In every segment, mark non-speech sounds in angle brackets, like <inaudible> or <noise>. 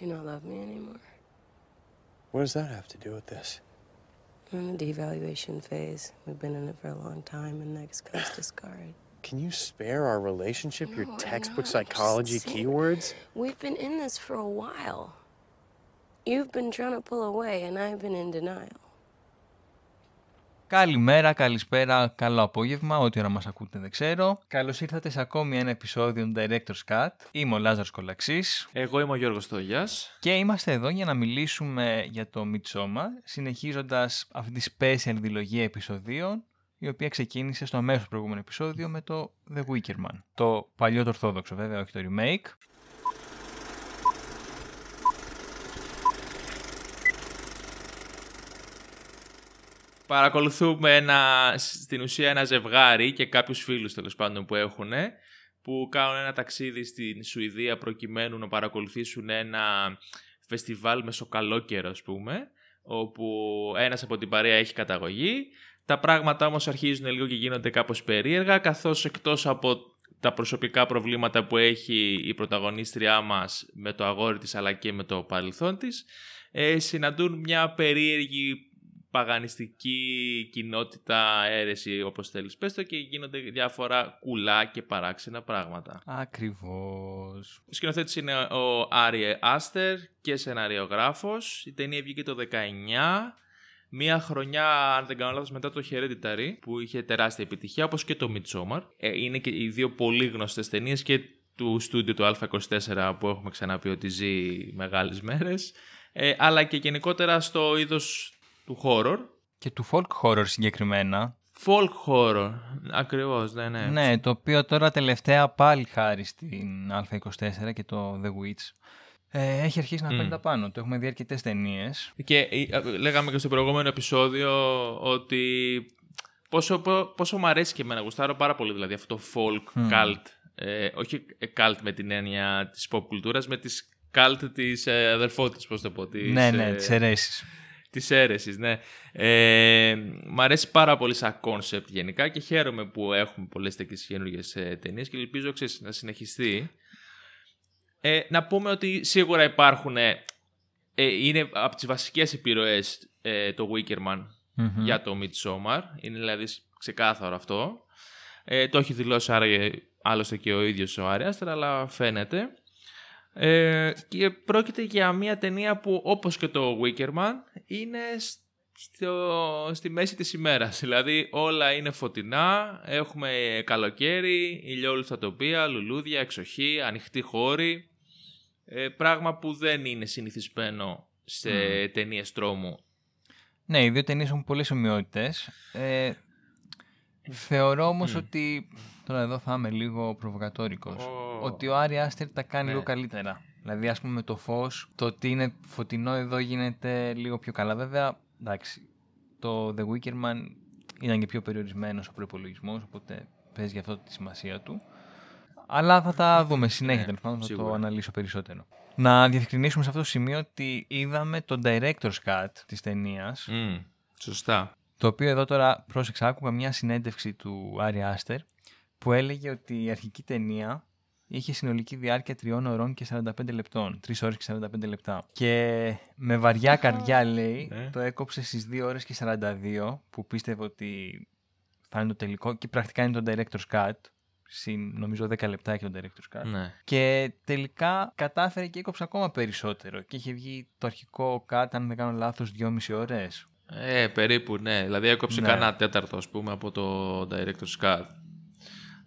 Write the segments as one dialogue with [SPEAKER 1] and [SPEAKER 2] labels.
[SPEAKER 1] Do you not love me anymore?
[SPEAKER 2] What does that have to do with this?
[SPEAKER 1] We're in the devaluation phase. We've been in it for a long time, and next comes discard.
[SPEAKER 2] Can you spare our relationship your
[SPEAKER 1] No, I
[SPEAKER 2] textbook psychology keywords?
[SPEAKER 1] We've been in this for a while. You've been trying to pull away, and I've been in denial.
[SPEAKER 3] Καλημέρα, καλησπέρα, καλό απόγευμα, ό,τι ώρα μας ακούτε δεν ξέρω. Καλώς ήρθατε σε ακόμη ένα επεισόδιο του Director's Cut. Είμαι ο Λάζαρος Κολαξής
[SPEAKER 4] Εγώ είμαι ο Γιώργος Τόγιας.
[SPEAKER 3] και είμαστε εδώ για να μιλήσουμε για το Midsommar, συνεχίζοντας αυτή τη special δηλογία επεισοδίων, η οποία ξεκίνησε στο αμέσως προηγούμενο επεισόδιο με το The Wicker Man. Το παλιό το ορθόδοξο βέβαια, όχι το remake.
[SPEAKER 4] Παρακολουθούμε ένα, στην ουσία ένα ζευγάρι και κάποιους φίλους τέλος πάντων που έχουν που κάνουν ένα ταξίδι στην Σουηδία προκειμένου να παρακολουθήσουν ένα φεστιβάλ μεσοκαλόκαιρο ας πούμε όπου ένας από την παρέα έχει καταγωγή. Τα πράγματα όμως αρχίζουν λίγο και γίνονται κάπως περίεργα καθώς εκτός από τα προσωπικά προβλήματα που έχει η πρωταγωνίστριά μας με το αγόρι της αλλά και με το παρελθόν της ε, συναντούν μια περίεργη παγανιστική κοινότητα αίρεση όπως θέλεις πες το και γίνονται διάφορα κουλά και παράξενα πράγματα.
[SPEAKER 3] Ακριβώς.
[SPEAKER 4] Ο σκηνοθέτης είναι ο Άριε Άστερ και σεναριογράφος. Η ταινία βγήκε το 19. Μία χρονιά, αν δεν κάνω λάθος, μετά το Hereditary, που είχε τεράστια επιτυχία, όπως και το Midsommar. Ε, είναι και οι δύο πολύ γνωστές ταινίες και του στούντιο του Α24 που έχουμε ξαναπεί ότι ζει μεγάλες μέρες. Ε, αλλά και γενικότερα στο είδος του horror.
[SPEAKER 3] Και του folk horror συγκεκριμένα.
[SPEAKER 4] Folk horror, ακριβώς, ναι, ναι.
[SPEAKER 3] Ναι, το οποίο τώρα τελευταία πάλι χάρη στην Α24 και το The Witch. Ε, έχει αρχίσει να
[SPEAKER 4] Μμ.
[SPEAKER 3] παίρνει τα πάνω. Το έχουμε δει αρκετές ταινίες.
[SPEAKER 4] Και ε, λέγαμε και στο προηγούμενο επεισόδιο ότι πόσο, πο- πόσο μου αρέσει και εμένα, γουστάρω πάρα πολύ δηλαδή αυτό το folk
[SPEAKER 3] Μμ.
[SPEAKER 4] cult. Ε, όχι ε, cult με την έννοια της pop κουλτούρας, με τις cult της ε, αδερφότητας, πώς το πω. Της,
[SPEAKER 3] Ναι, ναι,
[SPEAKER 4] ε,
[SPEAKER 3] της αίρεσης.
[SPEAKER 4] της αίρεσης, ναι. Ε, μ' αρέσει πάρα πολύ σαν concept γενικά και χαίρομαι που έχουμε πολλές τέτοιες καινούργιες ε, ταινίες και ελπίζω ξέρεις, να συνεχιστεί. Ε, να πούμε ότι σίγουρα υπάρχουν, ε, ε, είναι από τις βασικές επιρροές ε, το Wickerman για το Midsommar, είναι δηλαδή ξεκάθαρο αυτό. Ε, το έχει δηλώσει άρα, άλλωστε και ο ίδιος ο Άριαστρ, αλλά φαίνεται. Ε, και πρόκειται για μια ταινία που όπως και το Wickerman είναι στο, στη μέση της ημέρας. Δηλαδή όλα είναι φωτεινά, έχουμε καλοκαίρι, ηλιόλουστα τοπία, λουλούδια, εξοχή, ανοιχτή χώρη. Ε, πράγμα που δεν είναι συνηθισμένο σε mm. ταινίες τρόμου.
[SPEAKER 3] Ναι, οι δύο ταινίες έχουν πολλές ομοιότητες. Ε, θεωρώ όμως ότι. Τώρα εδώ θα είμαι λίγο προβοκατόρικος.
[SPEAKER 4] Ω.
[SPEAKER 3] Ότι ο Άρη Άστερ τα κάνει
[SPEAKER 4] Ναι.
[SPEAKER 3] λίγο καλύτερα. Δηλαδή, ας πούμε, με το φως, το ότι είναι φωτεινό εδώ γίνεται λίγο πιο καλά. Βέβαια, εντάξει, το The Wicker Man ήταν και πιο περιορισμένος ο προπολογισμό, οπότε παίζει γι' αυτό τη σημασία του. Αλλά θα τα δούμε συνέχεια,
[SPEAKER 4] Ναι,
[SPEAKER 3] τέλος πάντων, θα το
[SPEAKER 4] σίγουρα.
[SPEAKER 3] αναλύσω περισσότερο. Να διευκρινίσουμε σε αυτό το σημείο ότι είδαμε το director's cut της ταινίας.
[SPEAKER 4] Μμ, σωστά.
[SPEAKER 3] Το οποίο εδώ τώρα πρόσεξα, άκουγα μια συνέντευξη του Άρη Άστερ που έλεγε ότι η αρχική ταινία είχε συνολική διάρκεια 3 ωρών και 45 λεπτών. 3 ώρες και 45 λεπτά. Και με βαριά καρδιά λέει
[SPEAKER 4] Ναι.
[SPEAKER 3] το έκοψε στις 2 ώρες και 42 που πίστευε ότι θα είναι το τελικό και πρακτικά είναι το director's cut. Συν, νομίζω 10 λεπτά έχει το director's cut.
[SPEAKER 4] Ναι.
[SPEAKER 3] Και τελικά κατάφερε και έκοψε ακόμα περισσότερο. Και είχε βγει το αρχικό cut, αν δεν κάνω λάθος, 2,5 ώρες.
[SPEAKER 4] Ε, περίπου, ναι. Δηλαδή έκοψε
[SPEAKER 3] Ναι.
[SPEAKER 4] κανένα τέταρτο, ας πούμε, από το Director's Cut.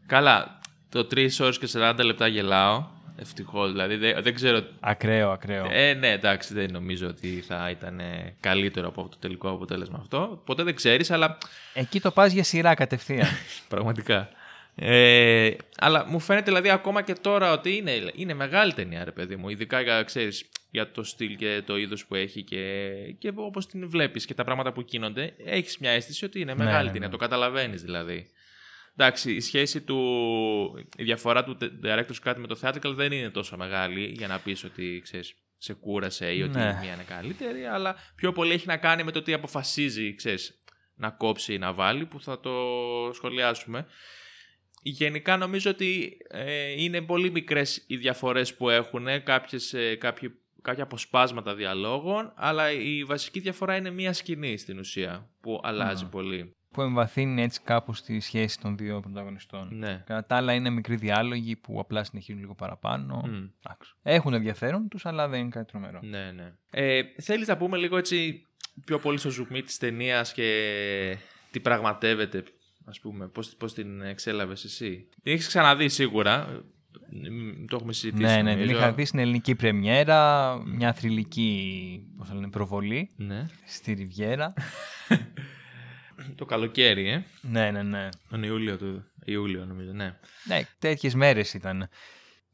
[SPEAKER 4] Καλά, το 3 ώρες και 40 λεπτά γελάω. Ευτυχώς, δηλαδή δεν, δεν ξέρω...
[SPEAKER 3] Ακραίο, ακραίο.
[SPEAKER 4] Ε, ναι, εντάξει, δεν νομίζω ότι θα ήταν ε, καλύτερο από το τελικό αποτέλεσμα αυτό. Ποτέ δεν ξέρεις, αλλά
[SPEAKER 3] Εκεί το πας για σειρά κατευθείαν. <laughs>
[SPEAKER 4] πραγματικά. Ε, αλλά μου φαίνεται δηλαδή ακόμα και τώρα ότι είναι, είναι μεγάλη ταινία, ρε παιδί μου. Ειδικά για, ξέρεις, για το στυλ και το είδος που έχει και, και όπως την βλέπεις και τα πράγματα που κίνονται. Έχεις μια αίσθηση ότι είναι
[SPEAKER 3] Ναι,
[SPEAKER 4] μεγάλη
[SPEAKER 3] ναι,
[SPEAKER 4] ταινία,
[SPEAKER 3] ναι.
[SPEAKER 4] το καταλαβαίνεις δηλαδή. Εντάξει, η σχέση του, η διαφορά του director's cut με το theatrical δεν είναι τόσο μεγάλη για να πεις ότι, ξέρεις, σε κούρασε ή ότι
[SPEAKER 3] Ναι.
[SPEAKER 4] η μία είναι καλύτερη, αλλά πιο πολύ έχει να κάνει με το τι αποφασίζει, ξέρεις, να κόψει ή να βάλει, που θα το σχολιάσουμε. Γενικά νομίζω ότι ε, είναι πολύ μικρές οι διαφορές που έχουν. Κάποιες, ε, κάποιοι κάποια αποσπάσματα διαλόγων, αλλά η βασική διαφορά είναι μία σκηνή στην ουσία που αλλάζει πολύ.
[SPEAKER 3] Που εμβαθύνει έτσι κάπως τη σχέση των δύο πρωταγωνιστών.
[SPEAKER 4] Ναι.
[SPEAKER 3] Κατά τα άλλα είναι μικροί διάλογοι που απλά συνεχίζουν λίγο παραπάνω.
[SPEAKER 4] Μμ.
[SPEAKER 3] Εντάξει. Έχουν ενδιαφέρον τους, αλλά δεν είναι κάτι τρομερό.
[SPEAKER 4] Ναι, ναι. Ε, θέλεις να πούμε λίγο έτσι πιο πολύ στο ζουμί της ταινίας και τι πραγματεύεται, ας πούμε, πώς, πώς την εξέλαβες εσύ; Την έχεις ξαναδεί σίγουρα, Μ, το έχουμε συζητήσει.
[SPEAKER 3] Ναι, ναι, την
[SPEAKER 4] νομίζω.
[SPEAKER 3] είχα δει στην ελληνική πρεμιέρα, μια θρηλυκή πώς θα λένε, προβολή
[SPEAKER 4] Ναι.
[SPEAKER 3] στη Ριβιέρα. <laughs>
[SPEAKER 4] Το καλοκαίρι, ε.
[SPEAKER 3] ναι, ναι, ναι.
[SPEAKER 4] Τον Ιούλιο του. Ιούλιο, νομίζω, ναι.
[SPEAKER 3] Ναι, τέτοιες μέρες ήταν.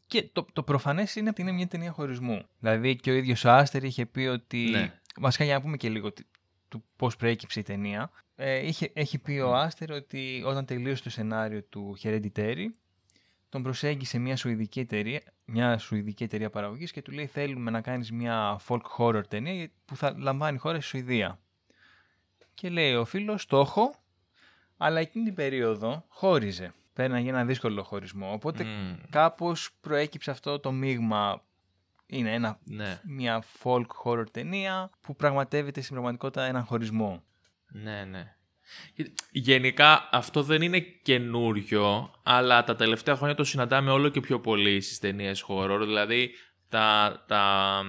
[SPEAKER 3] Και το, το προφανές είναι ότι είναι μια ταινία χωρισμού. Δηλαδή και ο ίδιος ο Άστερ είχε πει ότι.
[SPEAKER 4] Ναι.
[SPEAKER 3] Βασικά για να πούμε και λίγο τι- του πώς προέκυψε η ταινία. Ε, είχε, έχει πει ο Άστερ ότι όταν τελείωσε το σενάριο του Hereditary, τον προσέγγισε μια σουηδική εταιρεία, μια σουηδική εταιρεία παραγωγής και του λέει θέλουμε να κάνεις μια folk horror ταινία που θα λαμβάνει χώρα στη Σουηδία. Και λέει ο φίλος το έχω, αλλά εκείνη την περίοδο χώριζε. Πέρναγε ένα δύσκολο χωρισμό. Οπότε
[SPEAKER 4] Μμ,
[SPEAKER 3] κάπως προέκυψε αυτό το μείγμα. Είναι ένα,
[SPEAKER 4] ναι,
[SPEAKER 3] μια folk horror ταινία που πραγματεύεται στην πραγματικότητα έναν χωρισμό.
[SPEAKER 4] ναι, ναι. Γενικά αυτό δεν είναι καινούριο, αλλά τα τελευταία χρόνια το συναντάμε όλο και πιο πολύ στις ταινίες horror. Δηλαδή τα, τα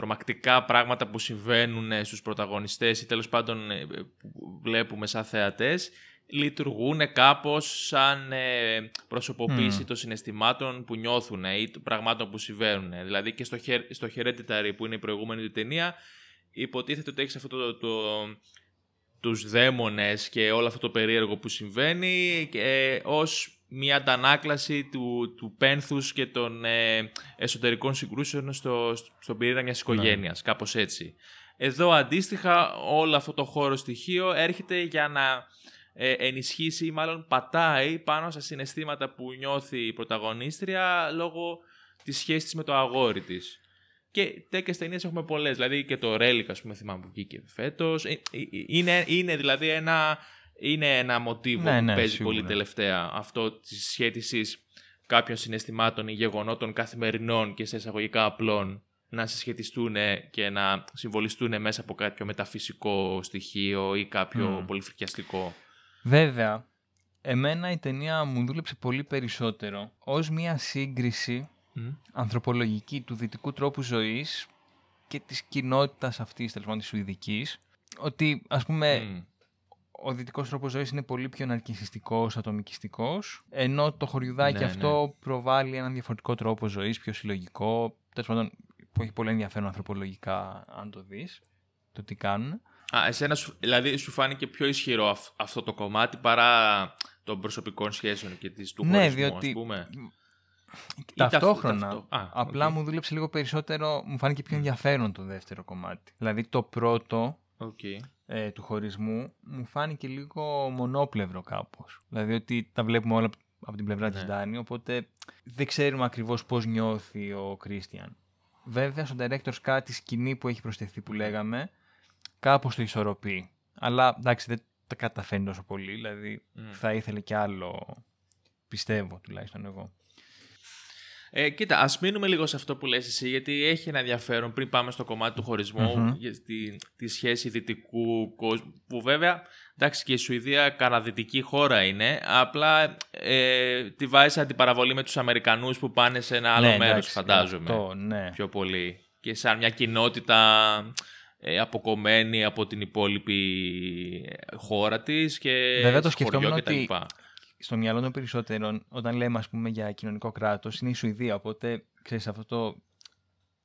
[SPEAKER 4] τρομακτικά πράγματα που συμβαίνουν στους πρωταγωνιστές ή τέλος πάντων ε, που βλέπουμε σαν θεατές λειτουργούν κάπως σαν ε, προσωποποίηση
[SPEAKER 3] Μμ.
[SPEAKER 4] των συναισθημάτων που νιώθουν ή των πραγμάτων που συμβαίνουν. Δηλαδή και στο, Her- στο Hereditary που είναι η προηγούμενη του ταινία υποτίθεται ότι έχεις αυτό το, το, τους δαίμονες και όλο αυτό το περίεργο που συμβαίνει και, ως μια αντανάκλαση του, του πένθους και των ε, εσωτερικών συγκρούσεων στο, στον πυρήνα μιας οικογένειας, κάπως έτσι. Εδώ αντίστοιχα όλο αυτό το χώρο στοιχείο έρχεται για να ε, ενισχύσει ή μάλλον πατάει πάνω στα συναισθήματα που νιώθει η πρωταγωνίστρια λόγω της σχέσης της με το αγόρι της. Και τέτοιες ταινίες έχουμε πολλές. Δηλαδή και το Relic, ας πούμε, θυμάμαι που βγήκε φέτος. Είναι, είναι δηλαδή ένα, είναι ένα μοτίβο
[SPEAKER 3] Ναι,
[SPEAKER 4] που
[SPEAKER 3] ναι,
[SPEAKER 4] παίζει
[SPEAKER 3] σίγουρα.
[SPEAKER 4] πολύ τελευταία. Αυτό της σχέτισης κάποιων συναισθημάτων ή γεγονότων καθημερινών και σε εισαγωγικά απλών να συσχετιστούν και να συμβολιστούν μέσα από κάποιο μεταφυσικό στοιχείο ή κάποιο
[SPEAKER 3] Μμ.
[SPEAKER 4] πολυφρικιαστικό.
[SPEAKER 3] Βέβαια, εμένα η ταινία μου δούλεψε πολύ περισσότερο ως μια σύγκριση
[SPEAKER 4] Μμ.
[SPEAKER 3] ανθρωπολογική του δυτικού τρόπου ζωής και της κοινότητας αυτής, τέλος πάντων της Σουηδικής, ότι ας πούμε
[SPEAKER 4] Μμ.
[SPEAKER 3] Ο δυτικός τρόπος ζωής είναι πολύ πιο ναρκιστικός, ατομικιστικός, ενώ το χωριουδάκι
[SPEAKER 4] Ναι,
[SPEAKER 3] αυτό προβάλλει έναν διαφορετικό τρόπο ζωής, πιο συλλογικό, τέλος πάντων που έχει πολύ ενδιαφέρον ανθρωπολογικά αν το δεις, το τι κάνουν.
[SPEAKER 4] Α, εσένα σου, δηλαδή σου φάνηκε πιο ισχυρό αυ- αυτό το κομμάτι παρά των προσωπικών σχέσεων και της, του
[SPEAKER 3] Ναι,
[SPEAKER 4] χωρισμού,
[SPEAKER 3] διότι
[SPEAKER 4] ας πούμε; Ή
[SPEAKER 3] Ταυτόχρονα,
[SPEAKER 4] ταυτό- α,
[SPEAKER 3] απλά
[SPEAKER 4] οκ.
[SPEAKER 3] μου δούλεψε λίγο περισσότερο, μου φάνηκε πιο ενδιαφέρον το δεύτερο κομμάτι. Δηλαδή το πρώτο
[SPEAKER 4] Οκ.
[SPEAKER 3] Ε, του χωρισμού μου φάνηκε λίγο μονόπλευρο κάπως. Δηλαδή ότι τα βλέπουμε όλα από την πλευρά της
[SPEAKER 4] Ναι.
[SPEAKER 3] Ντάνι, οπότε δεν ξέρουμε ακριβώς πώς νιώθει ο Κρίστιαν. Βέβαια, στο Director's Cut η σκηνή που έχει προσθεθεί που λέγαμε, κάπως το ισορροπεί. Αλλά εντάξει, δεν τα καταφέρνει τόσο πολύ, δηλαδή
[SPEAKER 4] Μμ.
[SPEAKER 3] θα ήθελε κι άλλο, πιστεύω τουλάχιστον εγώ.
[SPEAKER 4] Ε, κοίτα, ας μείνουμε λίγο σε αυτό που λες εσύ, γιατί έχει ένα ενδιαφέρον πριν πάμε στο κομμάτι του χωρισμού,
[SPEAKER 3] Μμμ.
[SPEAKER 4] για τη, τη σχέση δυτικού κόσμου, που βέβαια, εντάξει και η Σουηδία καναδυτική χώρα είναι, απλά ε, τη βάζει σε αντιπαραβολή με τους Αμερικανούς που πάνε σε ένα άλλο
[SPEAKER 3] Ναι,
[SPEAKER 4] μέρος,
[SPEAKER 3] εντάξει,
[SPEAKER 4] φαντάζομαι.
[SPEAKER 3] Αυτό, ναι.
[SPEAKER 4] πιο πολύ. Και σαν μια κοινότητα ε, αποκομμένη από την υπόλοιπη ε, χώρα της και
[SPEAKER 3] Βέβαια, το
[SPEAKER 4] σε χωριό
[SPEAKER 3] σκεφτόμουν
[SPEAKER 4] κτλ.
[SPEAKER 3] ότι στο μυαλό των περισσότερων, όταν λέμε ας πούμε για κοινωνικό κράτος, είναι η Σουηδία. Οπότε, ξέρεις, αυτό το...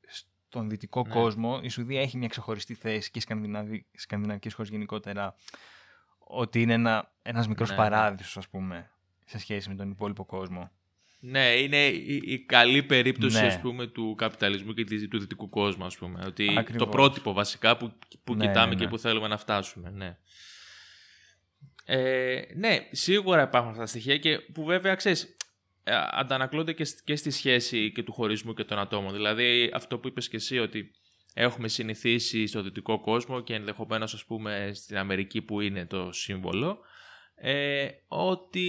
[SPEAKER 3] Στον δυτικό
[SPEAKER 4] Ναι.
[SPEAKER 3] κόσμο, η Σουηδία έχει μια ξεχωριστή θέση και οι σκανδιναβι... σκανδιναβικές χώρες γενικότερα, ότι είναι ένα... ένας μικρός
[SPEAKER 4] Ναι, ναι.
[SPEAKER 3] παράδεισος, ας πούμε, σε σχέση με τον υπόλοιπο κόσμο.
[SPEAKER 4] Ναι, είναι η, η καλή περίπτωση
[SPEAKER 3] Ναι.
[SPEAKER 4] ας πούμε, του καπιταλισμού και της- του δυτικού κόσμου. Ας πούμε. Ότι το
[SPEAKER 3] Ακριβώς.
[SPEAKER 4] πρότυπο βασικά που, που
[SPEAKER 3] Ναι,
[SPEAKER 4] κοιτάμε
[SPEAKER 3] ναι,
[SPEAKER 4] και
[SPEAKER 3] ναι.
[SPEAKER 4] που θέλουμε να φτάσουμε. Ναι. Ε, ναι, σίγουρα υπάρχουν αυτά τα στοιχεία και που βέβαια ξέρεις, ε, αντανακλώνται και, σ- και στη σχέση και του χωρισμού και των ατόμων. Δηλαδή αυτό που είπες και εσύ ότι έχουμε συνηθίσει στο δυτικό κόσμο και ενδεχομένως ας πούμε στην Αμερική που είναι το σύμβολο ε, ότι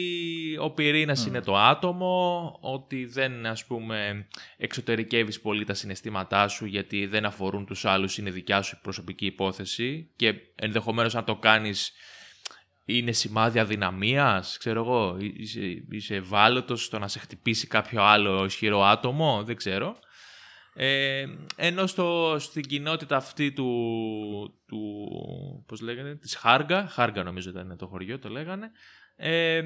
[SPEAKER 4] ο πυρήνας είναι το άτομο, ότι δεν ας πούμε εξωτερικεύεις πολύ τα συναισθήματά σου γιατί δεν αφορούν τους άλλους, είναι δικιά σου προσωπική υπόθεση και ενδεχομένως αν το κάνεις είναι σημάδι αδυναμίας, ξέρω εγώ, είσαι, είσαι ευάλωτος στο να σε χτυπήσει κάποιο άλλο ισχυρό άτομο, δεν ξέρω. Ε, ενώ στο, στην κοινότητα αυτή του, του πώς λέγανε, της Χάργα, Χάργα νομίζω ήταν το χωριό, το λέγανε, ε,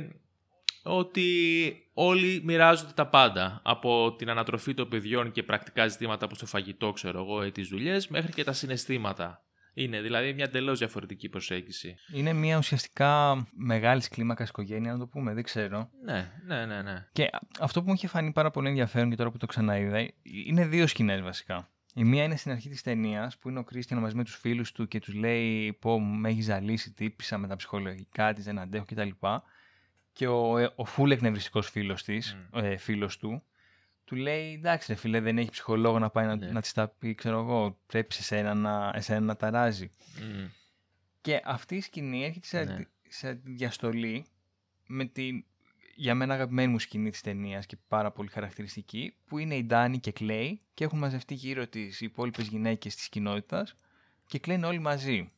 [SPEAKER 4] ότι όλοι μοιράζονται τα πάντα. Από την ανατροφή των παιδιών και πρακτικά ζητήματα όπως το φαγητό, ξέρω εγώ, ή τις δουλειές, μέχρι και τα συναισθήματα. Είναι δηλαδή μια εντελώς διαφορετική προσέγγιση.
[SPEAKER 3] Είναι μια ουσιαστικά μεγάλης κλίμακας οικογένεια, να το πούμε, δεν ξέρω.
[SPEAKER 4] Ναι, ναι, ναι. ναι.
[SPEAKER 3] Και αυτό που μου είχε φανεί πάρα πολύ ενδιαφέρον και τώρα που το ξαναείδα, είναι δύο σκηνές βασικά. Η μία είναι στην αρχή της ταινίας που είναι ο Κρίστιαν μαζί με τους φίλους του και τους λέει: Πω, με έχεις ζαλίσει, τύπησα με τα ψυχολογικά της, δεν αντέχω κτλ. Και ο, ε, ο φούλ εκνευριστικό φίλος mm. ε, φίλος του του λέει εντάξει ρε φίλε δεν έχει ψυχολόγο να πάει να, ναι. να της τα πει ξέρω εγώ πρέπει σε εσένα να, εσένα να ταράζει. Mm. Και αυτή η σκηνή έρχεται σε, ναι. σε διαστολή με την για μένα αγαπημένη μου σκηνή της ταινίας και πάρα πολύ χαρακτηριστική που είναι η Ντάνη και Κλέη και έχουν μαζευτεί γύρω τις οι υπόλοιπες γυναίκες της κοινότητας και κλαίνουν όλοι μαζί.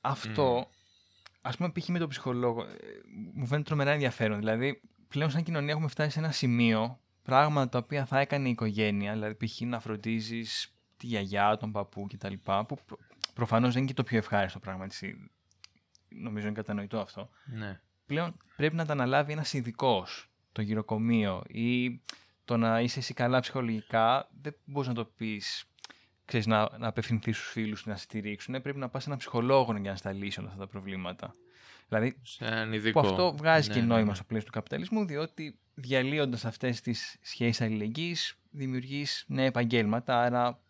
[SPEAKER 3] Αυτό, mm. ας πούμε π.χ. με τον ψυχολόγο, ε, μου φαίνεται τρομερά ενδιαφέρον. Δηλαδή, πλέον σαν κοινωνία έχουμε φτάσει σε ένα σημείο πράγματα τα οποία θα έκανε η οικογένεια, δηλαδή π.χ. να φροντίζεις τη γιαγιά, τον παππού κτλ. Που προ, προφανώς δεν είναι και το πιο ευχάριστο πράγμα. Έτσι. Νομίζω είναι κατανοητό αυτό.
[SPEAKER 4] Ναι.
[SPEAKER 3] Πλέον πρέπει να τα αναλάβει ένας ειδικός, το γυροκομείο ή το να είσαι εσύ καλά ψυχολογικά. Δεν μπορείς να το πεις ξέρεις, να, να απευθυνθείς στους φίλους να σε στηρίξουν. Πρέπει να πας σε έναν ψυχολόγο για να στα λύσει όλα αυτά τα προβλήματα. Δηλαδή, που αυτό βγάζει
[SPEAKER 4] ναι,
[SPEAKER 3] και νόημα
[SPEAKER 4] ναι, ναι.
[SPEAKER 3] στο πλαίσιο του καπιταλισμού, διότι διαλύοντας αυτές τις σχέσεις αλληλεγγύης, δημιουργείς νέα επαγγέλματα, άρα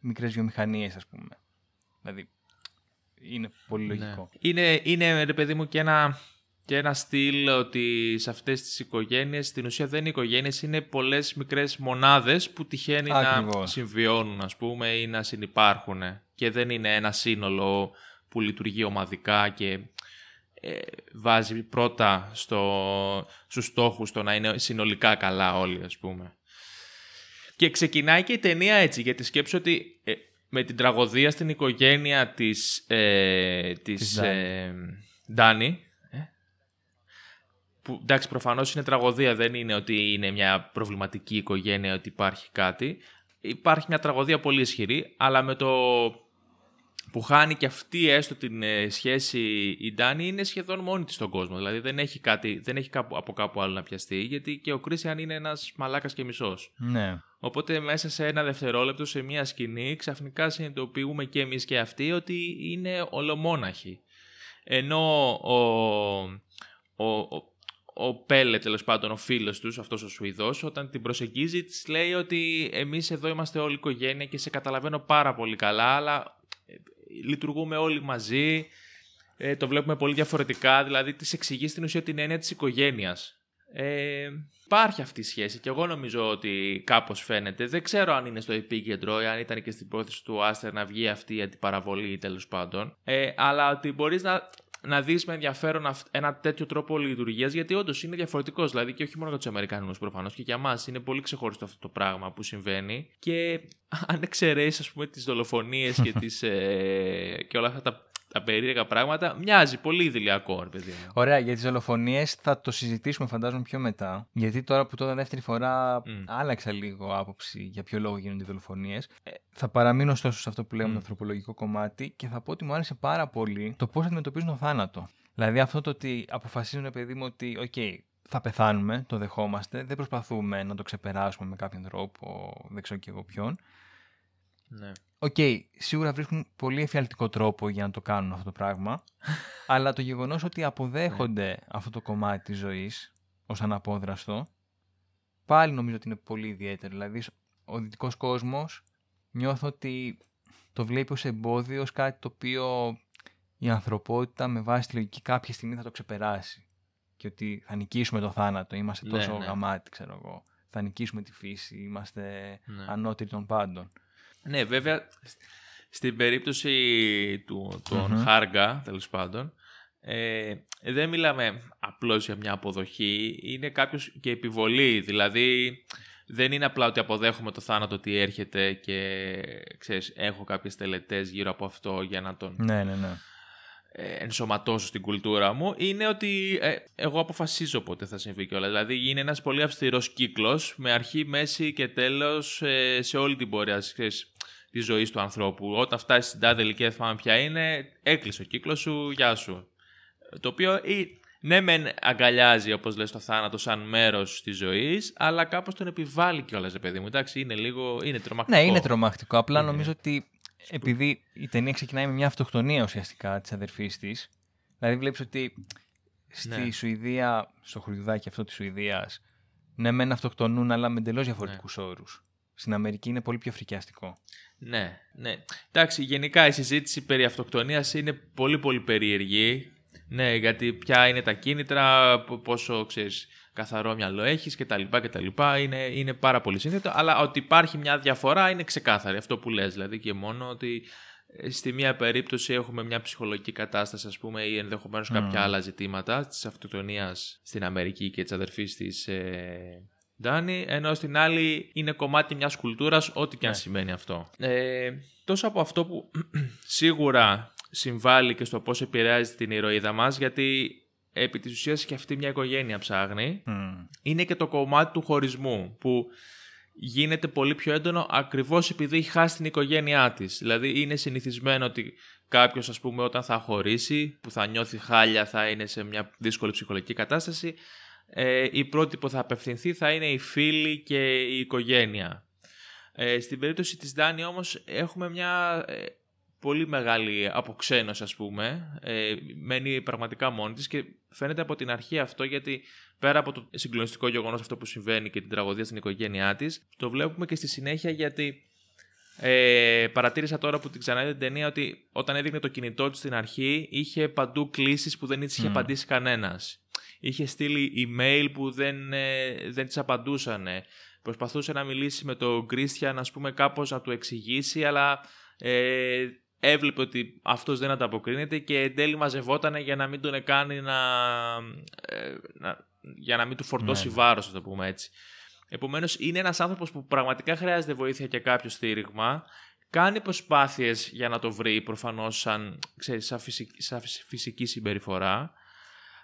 [SPEAKER 3] μικρές βιομηχανίες, ας πούμε. Δηλαδή, είναι πολύ
[SPEAKER 4] Ναι.
[SPEAKER 3] λογικό.
[SPEAKER 4] Είναι, είναι, ρε παιδί μου, και ένα, και ένα στυλ ότι σε αυτές τις οικογένειες, στην ουσία δεν είναι οικογένειες, είναι πολλές μικρές μονάδες που τυχαίνει να
[SPEAKER 3] Ακριβώς.
[SPEAKER 4] συμβιώνουν, ας πούμε, ή να συνυπάρχουν. Και δεν είναι ένα σύνολο που λειτουργεί ομαδικά και ε, βάζει πρώτα στο, στους στόχους το να είναι συνολικά καλά όλοι, ας πούμε. Και ξεκινάει και η ταινία έτσι, γιατί σκέψω ότι ε, με την τραγωδία στην οικογένεια της, ε, της,
[SPEAKER 3] Της Ντάνη.
[SPEAKER 4] ε, Ντάνη, ε, που εντάξει προφανώς είναι τραγωδία, δεν είναι ότι είναι μια προβληματική οικογένεια, ότι υπάρχει κάτι. Υπάρχει μια τραγωδία πολύ ισχυρή, αλλά με το που χάνει και αυτή έστω την ε, σχέση η Ντάνη είναι σχεδόν μόνη της στον κόσμο. Δηλαδή δεν έχει, κάτι, δεν έχει κάπου, από κάπου άλλο να πιαστεί, γιατί και ο Κρίστιαν είναι ένας μαλάκας και μισός.
[SPEAKER 3] Ναι.
[SPEAKER 4] Οπότε μέσα σε ένα δευτερόλεπτο, σε μια σκηνή, ξαφνικά συνειδητοποιούμε και εμείς και αυτοί ότι είναι ολομόναχοι. Ενώ ο, ο, ο, ο Πέλε, τέλος πάντων, ο φίλος τους, αυτός ο Σουηδός, όταν την προσεγγίζει, της λέει ότι εμείς εδώ είμαστε όλη οικογένεια και σε καταλαβαίνω πάρα πολύ καλά, αλλά ε, λειτουργούμε όλοι μαζί, ε, το βλέπουμε πολύ διαφορετικά, δηλαδή της εξηγείς στην ουσία την έννοια της οικογένειας. Ε, υπάρχει αυτή η σχέση και εγώ νομίζω ότι κάπως φαίνεται. Δεν ξέρω αν είναι στο επίκεντρο ή αν ήταν και στην πρόθεση του Άστερ να βγει αυτή η αντιπαραβολή τέλος πάντων. Ε, αλλά ότι μπορείς να, να δεις με ενδιαφέρον αυ- ένα τέτοιο τρόπο λειτουργίας γιατί όντως είναι διαφορετικός. Δηλαδή και όχι μόνο για τους Αμερικανούς προφανώς και για μας είναι πολύ ξεχωριστό αυτό το πράγμα που συμβαίνει. Και <laughs> αν εξαιρέσεις ας πούμε τις δολοφονίες και, τις, ε, και όλα αυτά τα, τα περίεργα πράγματα μοιάζει πολύ ιδηλιακό ρε παιδί μου.
[SPEAKER 3] Ωραία, για τις δολοφονίες θα το συζητήσουμε φαντάζομαι πιο μετά. Γιατί τώρα που τώρα δεύτερη φορά
[SPEAKER 4] Μμ.
[SPEAKER 3] άλλαξα λίγο άποψη για ποιο λόγο γίνονται οι δολοφονίες. Ε, θα παραμείνω ωστόσο σε αυτό που λέμε
[SPEAKER 4] Μμ.
[SPEAKER 3] το ανθρωπολογικό κομμάτι και θα πω ότι μου άρεσε πάρα πολύ το πώς αντιμετωπίζουν τον θάνατο. Δηλαδή αυτό το ότι αποφασίζουν, παιδί μου, ότι οκ, θα πεθάνουμε, το δεχόμαστε, δεν προσπαθούμε να το ξεπεράσουμε με κάποιον τρόπο, δεν ξέρω και εγώ ποιον.
[SPEAKER 4] Ναι.
[SPEAKER 3] Οκ, σίγουρα βρίσκουν πολύ εφιαλτικό τρόπο για να το κάνουν αυτό το πράγμα. <laughs> αλλά το γεγονός ότι αποδέχονται αυτό το κομμάτι της ζωής ως αναπόδραστο, πάλι νομίζω ότι είναι πολύ ιδιαίτερο. Δηλαδή, ο δυτικός κόσμος νιώθω ότι το βλέπει ως εμπόδιο, ως κάτι το οποίο η ανθρωπότητα με βάση τη λογική κάποια στιγμή θα το ξεπεράσει. Και ότι θα νικήσουμε το θάνατο, είμαστε
[SPEAKER 4] Ναι,
[SPEAKER 3] τόσο
[SPEAKER 4] ναι.
[SPEAKER 3] γαμάτοι, ξέρω εγώ. Θα νικήσουμε τη φύση, είμαστε
[SPEAKER 4] Ναι.
[SPEAKER 3] ανώτεροι των πάντων.
[SPEAKER 4] Ναι, βέβαια, στην περίπτωση του, των
[SPEAKER 3] Μμμ.
[SPEAKER 4] Χάργα, τέλος πάντων, ε, δεν μιλάμε απλώς για μια αποδοχή, είναι κάποιος και επιβολή, δηλαδή δεν είναι απλά ότι αποδέχομαι το θάνατο ότι έρχεται και ξέρεις, έχω κάποιες τελετές γύρω από αυτό για να τον
[SPEAKER 3] Ναι, ναι, ναι.
[SPEAKER 4] ε, ενσωματώσω στην κουλτούρα μου, είναι ότι ε, εγώ αποφασίζω πότε θα συμβεί κιόλας. Δηλαδή είναι ένας πολύ αυστηρός κύκλος με αρχή, μέση και τέλος ε, σε όλη την πορεία ξέρεις, της ζωής του ανθρώπου. Όταν φτάσει στην τάδε ηλικία, δεν θυμάμαι ποια είναι, έκλεισε ο κύκλος σου, γεια σου. Το οποίο ή, ναι μεν αγκαλιάζει όπως λες το θάνατο σαν μέρος της ζωής, αλλά κάπως τον επιβάλλει κιόλας, ρε παιδί μου. Εντάξει, είναι λίγο, είναι τρομακτικό.
[SPEAKER 3] Ναι, είναι τρομακτικό. Απλά
[SPEAKER 4] Είναι.
[SPEAKER 3] νομίζω ότι επειδή η ταινία ξεκινάει με μια αυτοκτονία ουσιαστικά της αδερφής της. Δηλαδή βλέπεις ότι στη
[SPEAKER 4] Ναι.
[SPEAKER 3] Σουηδία, στο χωριουδάκι αυτό της Σουηδίας, ναι, μεν αυτοκτονούν, αλλά με εντελώς διαφορετικούς
[SPEAKER 4] Ναι.
[SPEAKER 3] όρους. Στην Αμερική είναι πολύ πιο φρικιαστικό.
[SPEAKER 4] Ναι, ναι. Εντάξει, γενικά η συζήτηση περί αυτοκτονίας είναι πολύ πολύ περίεργη. Ναι, γιατί ποια είναι τα κίνητρα, π- πόσο ξέρεις, καθαρό μυαλό έχεις κτλ. κτλ. Είναι, είναι πάρα πολύ σύνθετο, αλλά ότι υπάρχει μια διαφορά είναι ξεκάθαρη. Αυτό που λες, δηλαδή και μόνο ότι ε, στη μία περίπτωση έχουμε μια ψυχολογική κατάσταση ας πούμε ή ενδεχομένως κάποια άλλα ζητήματα της αυτοκτονίας στην Αμερική και της αδερφής της ε, Ντάνι, ενώ στην άλλη είναι κομμάτι μιας κουλτούρας, ό,τι και αν
[SPEAKER 3] Ναι.
[SPEAKER 4] σημαίνει αυτό. Ε, τόσο από αυτό που <clears throat> σίγουρα συμβάλλει και στο πώς επηρεάζει την ηρωίδα μας, γιατί επί της ουσίας και αυτή μια οικογένεια ψάχνει, είναι και το κομμάτι του χωρισμού, που γίνεται πολύ πιο έντονο ακριβώς επειδή έχει χάσει την οικογένειά της. Δηλαδή είναι συνηθισμένο ότι κάποιος ας πούμε όταν θα χωρίσει, που θα νιώθει χάλια, θα είναι σε μια δύσκολη ψυχολογική κατάσταση, ε, η πρώτη που θα απευθυνθεί θα είναι οι φίλοι και η οικογένεια. Ε, στην περίπτωση της Ντάνη όμως έχουμε μια ε, πολύ μεγάλη αποξένωση ας πούμε. Ε, μένει πραγματικά μόνη της και φαίνεται από την αρχή αυτό γιατί πέρα από το συγκλονιστικό γεγονός αυτό που συμβαίνει και την τραγωδία στην οικογένειά της, το βλέπουμε και στη συνέχεια γιατί ε, παρατήρησα τώρα που την ξαναείδε την ταινία ότι όταν έδειχνε το κινητό της στην αρχή είχε παντού κλήσεις που δεν της είχε
[SPEAKER 3] Μμ.
[SPEAKER 4] απαντήσει κανένας. Είχε στείλει email που δεν, ε, δεν της απαντούσαν. Προσπαθούσε να μιλήσει με τον Κρίστιαν, ας πούμε, κάπως να του εξηγήσει, αλλά ε, έβλεπε ότι αυτός δεν ανταποκρίνεται και εν τέλει μαζευόταν για να μην τον κάνει να, ε, να- για να μην του φορτώσει
[SPEAKER 3] Ναι, ναι.
[SPEAKER 4] βάρος, να το πούμε έτσι. Επομένως, είναι ένας άνθρωπος που πραγματικά χρειάζεται βοήθεια και κάποιο στήριγμα. Κάνει προσπάθειες για να το βρει, προφανώς, σαν, ξέρεις, σαν, φυσική, σαν φυσική συμπεριφορά.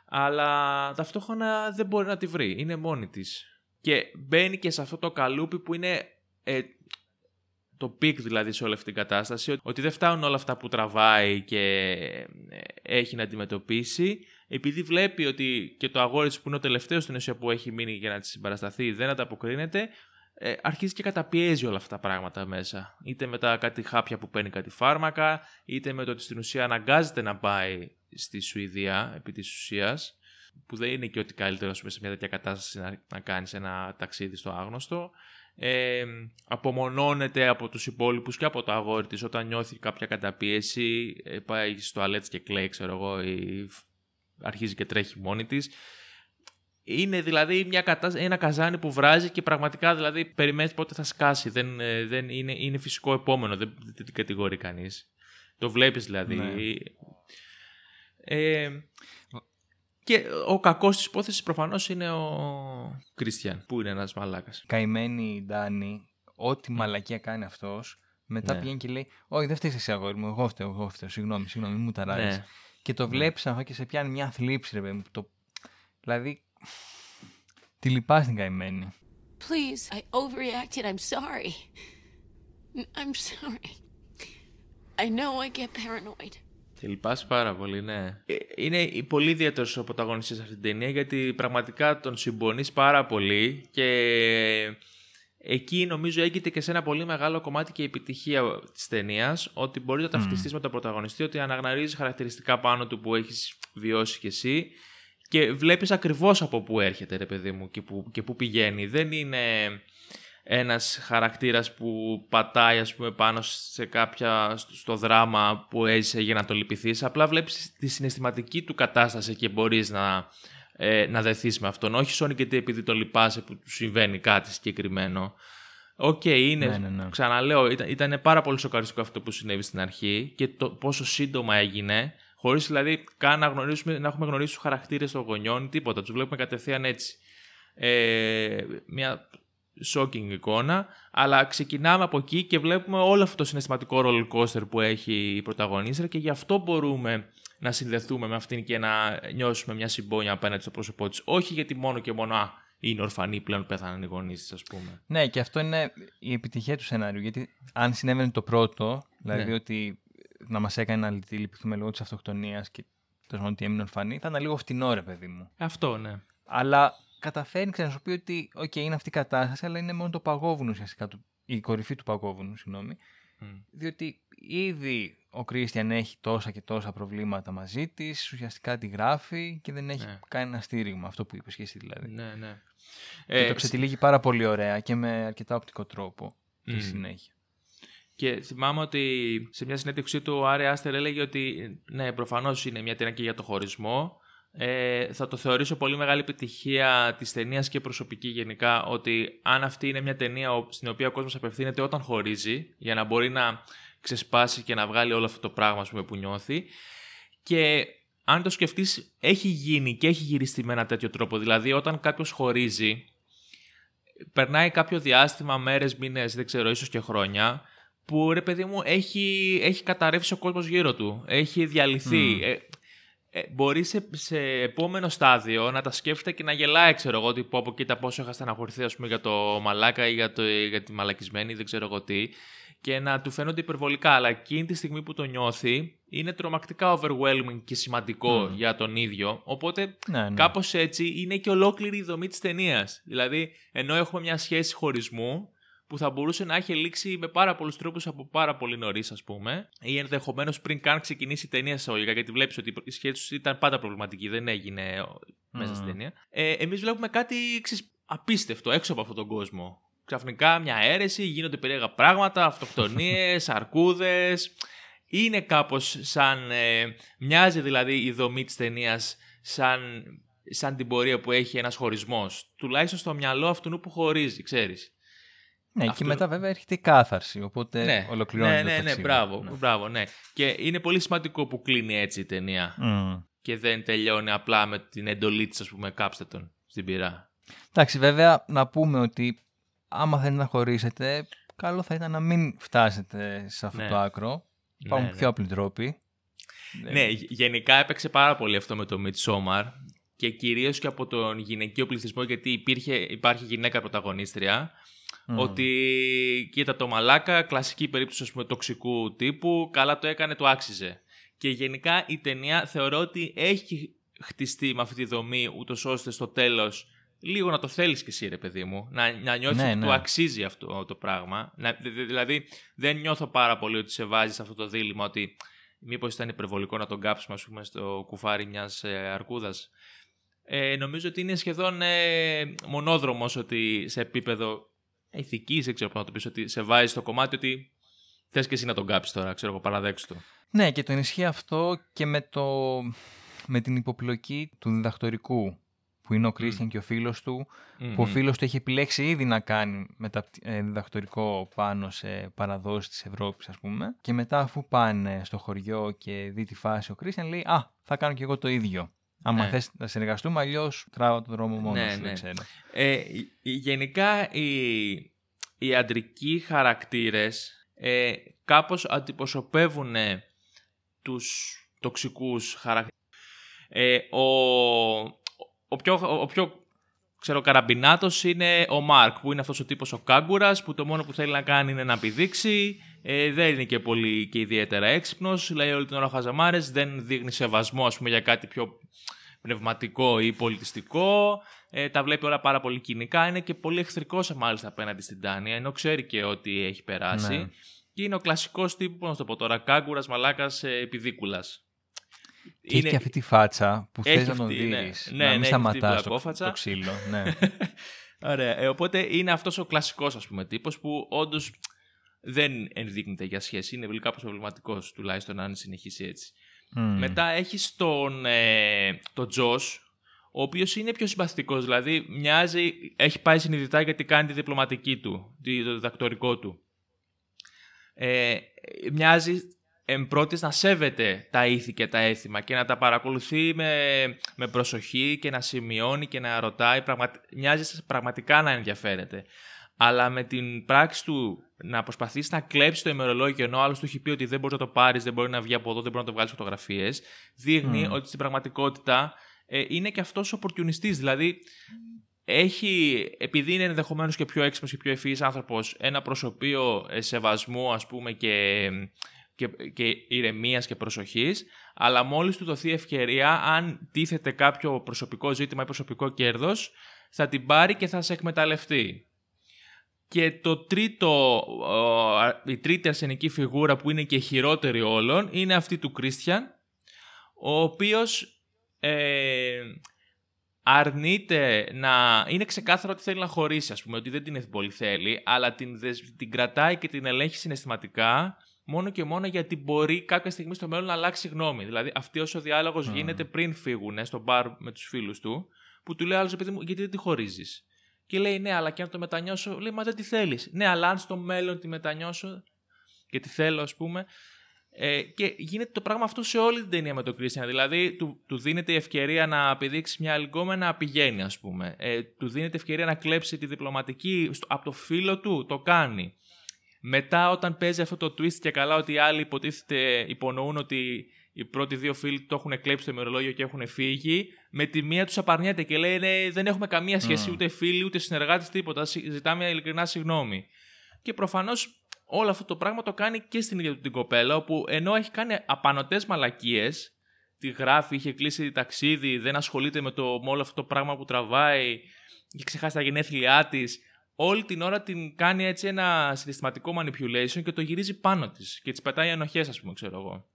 [SPEAKER 4] Αλλά ταυτόχρονα δεν μπορεί να τη βρει. Είναι μόνη της. Και μπαίνει και σε αυτό το καλούπι που είναι ε, το peak δηλαδή σε όλη αυτή την κατάσταση. Ότι δεν φτάνουν όλα αυτά που τραβάει και ε, έχει να αντιμετωπίσει. Επειδή βλέπει ότι και το αγόρι της που είναι ο τελευταίος στην ουσία που έχει μείνει για να της συμπαρασταθεί δεν ανταποκρίνεται, ε, αρχίζει και καταπιέζει όλα αυτά τα πράγματα μέσα. Είτε με τα κάτι χάπια που παίρνει κάτι φάρμακα, είτε με το ότι στην ουσία αναγκάζεται να πάει στη Σουηδία επί της ουσίας, που δεν είναι και ότι καλύτερο ας πούμε, σε μια τέτοια κατάσταση να, να κάνεις ένα ταξίδι στο άγνωστο. Ε, απομονώνεται από τους υπόλοιπους και από το αγόρι της όταν νιώθει κάποια καταπίεση, ε, πάει στο τουαλέτες και κλαίει, ξέρω εγώ, ή αρχίζει και τρέχει μόνη της. Είναι δηλαδή μια κατάσταση, ένα καζάνι που βράζει και πραγματικά δηλαδή περιμένεις πότε θα σκάσει. Δεν, ε, δεν είναι, είναι φυσικό επόμενο, δεν, δεν την κατηγορεί κανείς. Το βλέπεις δηλαδή.
[SPEAKER 3] Ναι.
[SPEAKER 4] Ε, και ο κακός της υπόθεσης προφανώς είναι ο Κρίστιαν, που είναι ένας μαλάκας.
[SPEAKER 3] Καημένη η Ντάνη, ό,τι μαλακία κάνει αυτός, μετά
[SPEAKER 4] Ναι.
[SPEAKER 3] πηγαίνει και λέει: Όχι, δεν φταίεις εσύ, αγόρι μου. Εγώ φταίω, εγώ φταίω. Συγγνώμη, συγγνώμη, μην μου ταράζει.
[SPEAKER 4] Ναι.
[SPEAKER 3] Και το βλέπεις αυτό και σε πιάνει μια θλίψη, ρε παιδί μου. Το... Δηλαδή. Τη λυπάς την καημένη.
[SPEAKER 1] Please, I overreacted. I'm sorry. N- I'm sorry. I know I get paranoid.
[SPEAKER 4] Και λυπάσαι πάρα πολύ, ναι. Ε, Είναι πολύ ιδιαίτερος ο πρωταγωνιστής σε αυτή την ταινία γιατί πραγματικά τον συμπονείς πάρα πολύ και εκεί νομίζω έγκυται και σε ένα πολύ μεγάλο κομμάτι και η επιτυχία της ταινίας ότι μπορείς να ταυτιστείς με τον πρωταγωνιστή, ότι αναγνωρίζεις χαρακτηριστικά πάνω του που έχεις βιώσει κι εσύ και βλέπεις ακριβώς από πού έρχεται, ρε παιδί μου, και πού, και πού πηγαίνει. Δεν είναι ένας χαρακτήρας που πατάει ας πούμε πάνω σε κάποια στο, στο δράμα που έζησε για να το λυπηθείς απλά βλέπεις τη συναισθηματική του κατάσταση και μπορείς να, ε, να δεθείς με αυτόν όχι σώνει γιατί επειδή το λυπάσαι που του συμβαίνει κάτι συγκεκριμένο Οκ, είναι,
[SPEAKER 3] Ναι, ναι, ναι.
[SPEAKER 4] ξαναλέω, ήταν, ήταν πάρα πολύ σοκαριστικό αυτό που συνέβη στην αρχή και το πόσο σύντομα έγινε, Χωρίς δηλαδή καν να, γνωρίσουμε, να έχουμε γνωρίσει τους χαρακτήρες των γονιών ή τίποτα. Τους βλέπουμε κατευθείαν έτσι. Ε, μια shocking εικόνα, αλλά ξεκινάμε από εκεί και βλέπουμε όλο αυτό το συναισθηματικό roller coaster που έχει η πρωταγωνίστρια και γι' αυτό μπορούμε να συνδεθούμε με αυτήν και να νιώσουμε μια συμπόνια απέναντι στο πρόσωπό της. Όχι γιατί μόνο και μόνο α, είναι ορφανή πλέον πέθαναν οι γονείς της, ας πούμε.
[SPEAKER 3] Ναι, και αυτό είναι η επιτυχία του σενάριου. Γιατί αν συνέβαινε το πρώτο, δηλαδή
[SPEAKER 4] Ναι.
[SPEAKER 3] ότι να μας έκανε να λυπηθούμε λόγω της αυτοκτονίας και τέλος πάντων ότι έμεινε ορφανή, θα ήταν λίγο φτηνό, ρε παιδί μου.
[SPEAKER 4] Αυτό, ναι.
[SPEAKER 3] Αλλά καταφέρνει ξέρεις, να σου πει ότι, OK, είναι αυτή η κατάσταση, αλλά είναι μόνο το παγόβουνο ουσιαστικά, το- η κορυφή του παγόβουνου, συγγνώμη.
[SPEAKER 4] Μμ.
[SPEAKER 3] Διότι ήδη ο Κρίστιαν έχει τόσα και τόσα προβλήματα μαζί της, ουσιαστικά τη γράφει και δεν έχει
[SPEAKER 4] Ναι.
[SPEAKER 3] κανένα στήριγμα. Αυτό που είπες και εσύ δηλαδή.
[SPEAKER 4] Ναι, ναι.
[SPEAKER 3] Και
[SPEAKER 4] Ε,
[SPEAKER 3] το ξετυλίγει πάρα πολύ ωραία και με αρκετά οπτικό τρόπο στη
[SPEAKER 4] Μμ.
[SPEAKER 3] συνέχεια.
[SPEAKER 4] Και θυμάμαι ότι σε μια συνέντευξή του ο Άρη Άστερ έλεγε ότι ναι, προφανώς είναι μια ταινία και για το χωρισμό. Ε, θα το θεωρήσω πολύ μεγάλη επιτυχία της ταινίας και προσωπική γενικά ότι αν αυτή είναι μια ταινία ο- στην οποία ο κόσμος απευθύνεται όταν χωρίζει για να μπορεί να ξεσπάσει και να βγάλει όλο αυτό το πράγμα ας πούμε, που νιώθει. Και αν το σκεφτείς έχει γίνει και έχει γυριστεί με ένα τέτοιο τρόπο. Δηλαδή όταν κάποιος χωρίζει περνάει κάποιο διάστημα, μέρες, μήνες, δεν ξέρω, ίσως και χρόνια, που ρε παιδί μου έχει, έχει καταρρεύσει ο κόσμος γύρω του. Έχει διαλυθεί.
[SPEAKER 3] Μμ.
[SPEAKER 4] Ε, ε, μπορεί σε, σε επόμενο στάδιο να τα σκέφτεται και να γελάει, ξέρω εγώ, ότι πω από κοίτα πόσο είχα στεναχωρηθεί ας πούμε, για το μαλάκα ή για, το, για τη μαλακισμένη, δεν ξέρω εγώ τι, και να του φαίνονται υπερβολικά. Αλλά εκείνη τη στιγμή που το νιώθει, είναι τρομακτικά overwhelming και σημαντικό
[SPEAKER 3] Μμ.
[SPEAKER 4] για τον ίδιο. Οπότε
[SPEAKER 3] Ναι, ναι.
[SPEAKER 4] Κάπως έτσι είναι και ολόκληρη η δομή της ταινίας. Δηλαδή, ενώ έχουμε μια σχέση χωρισμού που θα μπορούσε να έχει λήξει με πάρα πολλούς τρόπους από πάρα πολύ νωρίς, ας πούμε, ή ενδεχομένως πριν καν ξεκινήσει η ταινία εισαγωγικά, γιατί βλέπεις ότι η σχέση τους ήταν πάντα προβληματική, δεν έγινε μέσα στην
[SPEAKER 3] Μμμ.
[SPEAKER 4] ταινία. Ε, Εμείς βλέπουμε κάτι ξέρεις, απίστευτο έξω από αυτόν τον κόσμο. Ξαφνικά μια αίρεση, γίνονται περίεργα πράγματα, αυτοκτονίες, <laughs> αρκούδες. Είναι κάπως σαν... ε, μοιάζει δηλαδή η δομή της ταινίας σαν, σαν την πορεία που έχει ένας χωρισμός. Τουλάχιστον στο μυαλό αυτού που χωρίζει, ξέρεις.
[SPEAKER 3] Ναι,
[SPEAKER 4] αυτό-
[SPEAKER 3] και μετά βέβαια έρχεται η κάθαρση, οπότε
[SPEAKER 4] ναι,
[SPEAKER 3] ολοκληρώνει
[SPEAKER 4] ναι,
[SPEAKER 3] το
[SPEAKER 4] ναι, ναι,
[SPEAKER 3] ταξίδι.
[SPEAKER 4] μπράβο,
[SPEAKER 3] Ναι.
[SPEAKER 4] μπράβο, ναι. Και είναι πολύ σημαντικό που κλείνει έτσι η ταινία
[SPEAKER 3] Μμ.
[SPEAKER 4] και δεν τελειώνει απλά με την εντολή της, ας πούμε, κάψτε τον στην πυρά.
[SPEAKER 3] Εντάξει, βέβαια να πούμε ότι άμα θέλετε να χωρίσετε, καλό θα ήταν να μην φτάσετε σε αυτό
[SPEAKER 4] Ναι.
[SPEAKER 3] το άκρο. Υπάρχουν
[SPEAKER 4] Ναι, ναι.
[SPEAKER 3] πιο απλοί τρόποι.
[SPEAKER 4] Ναι, γε- γενικά έπαιξε πάρα πολύ αυτό με το Midsommar και κυρίως και από τον γυναικείο πληθυσμό γιατί υπήρχε, υπάρχει γυναίκα πρωταγωνίστρια
[SPEAKER 3] Μμ.
[SPEAKER 4] ότι κοίτα το μαλάκα, κλασική περίπτωση ας πούμε τοξικού τύπου, καλά το έκανε, το άξιζε. Και γενικά η ταινία θεωρώ ότι έχει χτιστεί με αυτή τη δομή ούτως ώστε στο τέλος λίγο να το θέλεις και εσύ ρε παιδί μου, να, να νιώθεις
[SPEAKER 3] Ναι,
[SPEAKER 4] ότι
[SPEAKER 3] ναι.
[SPEAKER 4] του αξίζει αυτό το πράγμα. Να, δη- δη- δηλαδή δεν νιώθω πάρα πολύ ότι σε βάζει σε αυτό το δίλημα ότι μήπως ήταν υπερβολικό να τον κάψουμε ας πούμε στο κουφάρι μιας ε, αρκούδας. Ε, νομίζω ότι είναι σχεδόν ε, μονόδρομος ότι σε επίπεδο ηθικής, δεν ξέρω πώς να το πεις, ότι σε βάζει στο κομμάτι ότι θες και εσύ να τον κάψεις τώρα, ξέρω εγώ, παραδέξου το.
[SPEAKER 3] Ναι, και το ενισχύει αυτό και με, το, με την υποπλοκή του διδακτορικού που είναι ο Κρίστιαν και ο φίλος του που ο
[SPEAKER 4] Μμμ.
[SPEAKER 3] φίλος του έχει επιλέξει ήδη να κάνει μετα, ε, διδακτορικό πάνω σε παραδόσεις της Ευρώπης ας πούμε και μετά αφού πάνε στο χωριό και δει τη φάση ο Κρίστιαν λέει «Α, θα κάνω και εγώ το ίδιο». Άμα
[SPEAKER 4] Ναι.
[SPEAKER 3] θες να συνεργαστούμε, αλλιώς τράβα τον δρόμο μόνος
[SPEAKER 4] Ναι,
[SPEAKER 3] σου, δεν
[SPEAKER 4] ναι.
[SPEAKER 3] ξέρω.
[SPEAKER 4] Ε, η- γενικά οι, οι αντρικοί χαρακτήρες ε, κάπως αντιπροσωπεύουν τους τοξικούς χαρακτήρες. Ε, ο, ο, πιο, ο, ο πιο ξέρω, καραμπινάτος είναι ο Μάρκ, που είναι αυτός ο τύπος ο κάγκουρας, που το μόνο που θέλει να κάνει είναι να πηδήξει, ε, δεν είναι και πολύ και ιδιαίτερα έξυπνος, λέει όλη την ώρα χαζαμάρες, δεν δείχνει σεβασμό ας πούμε, για κάτι πιο πνευματικό ή πολιτιστικό, ε, τα βλέπει όλα πάρα πολύ κοινικά, είναι και πολύ εχθρικός μάλιστα απέναντι στην Τάνια, ενώ ξέρει και ότι έχει περάσει.
[SPEAKER 3] Ναι.
[SPEAKER 4] Και είναι ο κλασικός τύπου, πώς να το πω τώρα, κάγκουρας, μαλάκας, ε, επιδίκουλας.
[SPEAKER 3] Και έχει και αυτή τη φάτσα που
[SPEAKER 4] Έχει
[SPEAKER 3] θες να τον
[SPEAKER 4] αυτή, ναι.
[SPEAKER 3] δεις,
[SPEAKER 4] Ναι,
[SPEAKER 3] να
[SPEAKER 4] ναι,
[SPEAKER 3] μην
[SPEAKER 4] έχει αυτή τη
[SPEAKER 3] σταματάς το,
[SPEAKER 4] βλακόφατσα.
[SPEAKER 3] το ξύλο. Ναι. <laughs>
[SPEAKER 4] Ωραία. Ε, οπότε είναι αυτός ο κλασικός ας πούμε τύπος που όντως δεν ενδείκνυται για σχέση. Είναι κάπως προβληματικός τουλάχιστον αν συνεχίσει έτσι.
[SPEAKER 3] Μμ.
[SPEAKER 4] Μετά έχει τον, ε, τον Τζος, ο οποίος είναι πιο συμπαθητικός. Δηλαδή μοιάζει, έχει πάει συνειδητά γιατί κάνει τη διπλωματική του, τη- το διδακτορικό του. Ε, μοιάζει εμπρότης να σέβεται τα ήθη και τα έθιμα και να τα παρακολουθεί με, με προσοχή και να σημειώνει και να ρωτάει, πραγματι... μοιάζει πραγματικά να ενδιαφέρεται. Αλλά με την πράξη του να προσπαθήσεις να κλέψεις το ημερολόγιο ενώ άλλος του έχει πει ότι δεν μπορείς να το πάρεις, δεν μπορεί να βγει από εδώ, δεν μπορεί να το βγάλεις φωτογραφίες, δείχνει ότι στην πραγματικότητα ε, είναι και αυτός opportunist. Δηλαδή, έχει, επειδή είναι ενδεχομένως και πιο έξυπνος και πιο ευφυής άνθρωπος, ένα προσωπείο ε, σεβασμού, ας πούμε, και, και, και ηρεμίας και προσοχής, αλλά μόλις του δοθεί ευκαιρία, αν τίθεται κάποιο προσωπικό ζήτημα ή προσωπικό κέρδος, θα την πάρει και θα σε εκμεταλλευτεί. Και το τρίτο, η τρίτη αρσενική φιγούρα που είναι και χειρότερη όλων είναι αυτή του Κρίστιαν, ο οποίος ε, αρνείται να... Είναι ξεκάθαρο ότι θέλει να χωρίσει, ας πούμε, ότι δεν την πολύ θέλει, αλλά την, την κρατάει και την ελέγχει συναισθηματικά μόνο και μόνο γιατί μπορεί κάποια στιγμή στο μέλλον να αλλάξει γνώμη. Δηλαδή, αυτή όσο ο διάλογος γίνεται πριν φύγουν στο μπαρ με τους φίλους του, που του λέει άλλος, παιδί μου, γιατί δεν τη χωρίζεις; Και λέει, ναι, αλλά και αν το μετανιώσω, λέει, μα δεν τη θέλεις. Ναι, αλλά αν στο μέλλον τη μετανιώσω και τη θέλω, ας πούμε, ε, και γίνεται το πράγμα αυτό σε όλη την ταινία με τον Κρίστιαν. Δηλαδή, του, του δίνεται η ευκαιρία να επιδείξει μια λυγκόμενα να πηγαίνει, ας πούμε. Ε, του δίνεται ευκαιρία να κλέψει τη διπλωματική στο, από το φίλο του, το κάνει. Μετά, όταν παίζει αυτό το twist και καλά ότι οι άλλοι υποτίθεται υπονοούν ότι οι πρώτοι δύο φίλοι το έχουν κλέψει το ημερολόγιο και έχουν φύγει, με τη μία τους απαρνιέται και λέει ναι, δεν έχουμε καμία σχέση, ούτε φίλοι, ούτε συνεργάτες, τίποτα. Ζητάμε ειλικρινά συγγνώμη. Και προφανώς όλο αυτό το πράγμα το κάνει και στην ίδια του την κοπέλα, όπου ενώ έχει κάνει απανοτές μαλακίες, τη γράφει, είχε κλείσει ταξίδι, δεν ασχολείται με, το, με όλο αυτό το πράγμα που τραβάει, έχει ξεχάσει τα γενέθλιά της. Όλη την ώρα την κάνει έτσι ένα συναισθηματικό manipulation και το γυρίζει πάνω της και της πετάει ενοχέ, ας πούμε, ξέρω εγώ.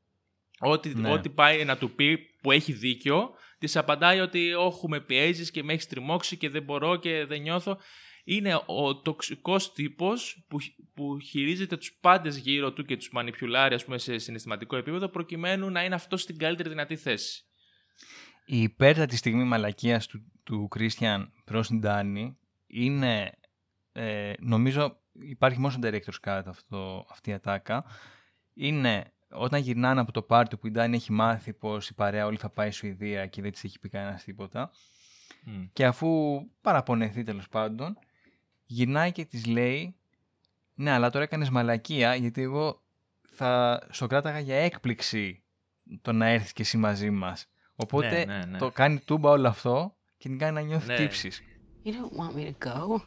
[SPEAKER 4] Ό,τι, ναι. ό,τι πάει να του πει που έχει δίκιο, της απαντάει ότι όχι με πιέζεις και με έχεις τριμώξει και δεν μπορώ και δεν νιώθω είναι ο τοξικός τύπος που, που χειρίζεται τους πάντες γύρω του και τους μανιπιουλάρει ας πούμε, σε συναισθηματικό επίπεδο προκειμένου να είναι αυτός στην καλύτερη δυνατή θέση.
[SPEAKER 3] Η υπέρτατη στιγμή μαλακίας του, του Κρίστιαν προς την Τάνη είναι, ε, νομίζω υπάρχει μόνο στο director's cut αυτό, αυτή η ατάκα, είναι όταν γυρνάνε από το πάρτι που η Ντάνη έχει μάθει πως η παρέα όλη θα πάει στη Σουηδία και δεν της έχει πει κανένας τίποτα και αφού παραπονεθεί τέλος πάντων γυρνάει και της λέει ναι αλλά τώρα έκανες μαλακία γιατί εγώ θα στο κράταγα για έκπληξη το να έρθεις και εσύ μαζί μας. Οπότε
[SPEAKER 4] ναι, ναι, ναι.
[SPEAKER 3] το κάνει τούμπα όλο αυτό και την κάνει να νιώθει ναι. τύψεις.
[SPEAKER 1] You don't want me to go;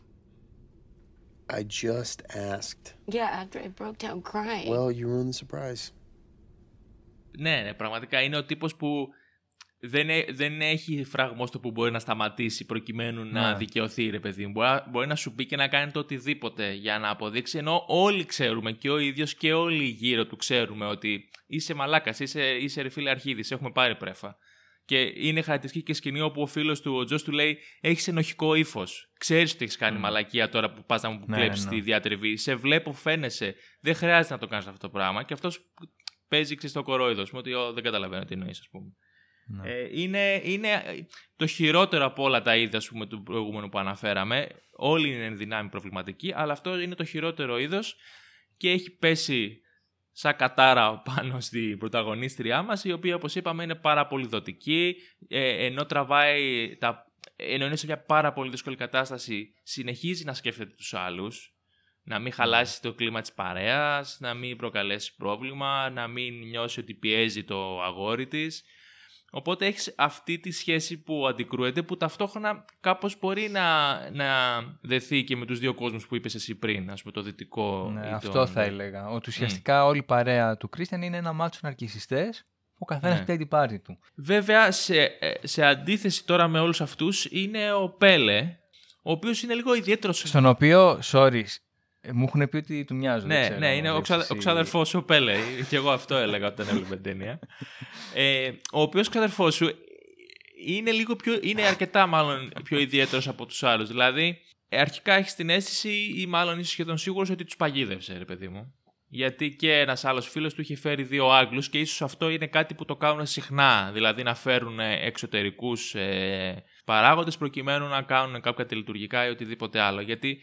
[SPEAKER 2] I just asked.
[SPEAKER 1] Yeah, after I broke down crying.
[SPEAKER 2] Well, you ruined the surprise.
[SPEAKER 4] Ναι, ναι, πραγματικά είναι ο τύπος που δεν, δεν έχει φραγμό στο που μπορεί να σταματήσει προκειμένου να ναι. δικαιωθεί, ρε παιδί μου. Μπορεί, να σου πει και να κάνει το οτιδήποτε για να αποδείξει. Ενώ όλοι ξέρουμε και ο ίδιος και όλοι γύρω του ξέρουμε ότι είσαι μαλάκας, είσαι, είσαι ρε φίλε αρχίδης, έχουμε πάρει πρέφα. Και είναι χαρακτηριστική και σκηνή όπου ο φίλος του, ο Τζος, του λέει: Έχεις ενοχικό ύφος. Ξέρεις ότι έχεις κάνει μαλακία τώρα που πας να μου ναι, κλέψεις ναι. τη διατριβή. Σε βλέπω, φαίνεσαι. Δεν χρειάζεται να το κάνεις αυτό το πράγμα. Και αυτός παίζει στο κορόιδο. Ότι δεν καταλαβαίνω τι εννοείς, ας πούμε. Ναι. Ε, είναι, είναι το χειρότερο από όλα τα είδη πούμε, του προηγούμενου που αναφέραμε. Όλοι είναι δυνάμει προβληματικοί, αλλά αυτό είναι το χειρότερο είδος και έχει πέσει σαν κατάρα <laughs> πάνω στην πρωταγωνίστριά μας, η οποία όπως είπαμε είναι πάρα πολύ δοτική, ε, ενώ τραβάει τα... Ενώ είναι σε μια πάρα πολύ δύσκολη κατάσταση, συνεχίζει να σκέφτεται τους άλλους, να μην χαλάσεις το κλίμα της παρέας, να μην προκαλέσεις πρόβλημα, να μην νιώσεις ότι πιέζει το αγόρι της Οπότε έχεις αυτή τη σχέση που αντικρούεται που ταυτόχρονα κάπως μπορεί να, να δεθεί και με τους δύο κόσμους που είπες εσύ πριν, ας πούμε το δυτικό.
[SPEAKER 3] Ναι, αυτό θα έλεγα. Ότι ουσιαστικά όλη η παρέα του Κρίστιαν είναι ένα μάτσο ναρκισιστές που ο καθένας ναι. την πάρτη του.
[SPEAKER 4] Βέβαια, σε, ε, σε αντίθεση τώρα με όλους αυτούς είναι ο Πέλε, ο οποίος είναι λίγο ιδιαίτερος.
[SPEAKER 3] Στον οποίο, sorry, ε, μου έχουν πει ότι του μοιάζουν.
[SPEAKER 4] Ναι, ξέρω, ναι, είναι ο, ξα... ο ξαδερφός σου Πέλε. και εγώ αυτό έλεγα όταν έβλεπε την ταινία. ε, ο οποίος ξαδερφός σου είναι, λίγο πιο, είναι αρκετά μάλλον πιο ιδιαίτερος από τους άλλους. Δηλαδή, αρχικά έχεις την αίσθηση ή μάλλον είσαι σχεδόν σίγουρος ότι τους παγίδευσε, ρε παιδί μου. Γιατί και ένας άλλος φίλος του είχε φέρει δύο Άγγλους και ίσως αυτό είναι κάτι που το κάνουν συχνά. Δηλαδή να φέρουν εξωτερικούς ε, παράγοντες προκειμένου να κάνουν κάποια τελειτουργικά ή οτιδήποτε άλλο. Γιατί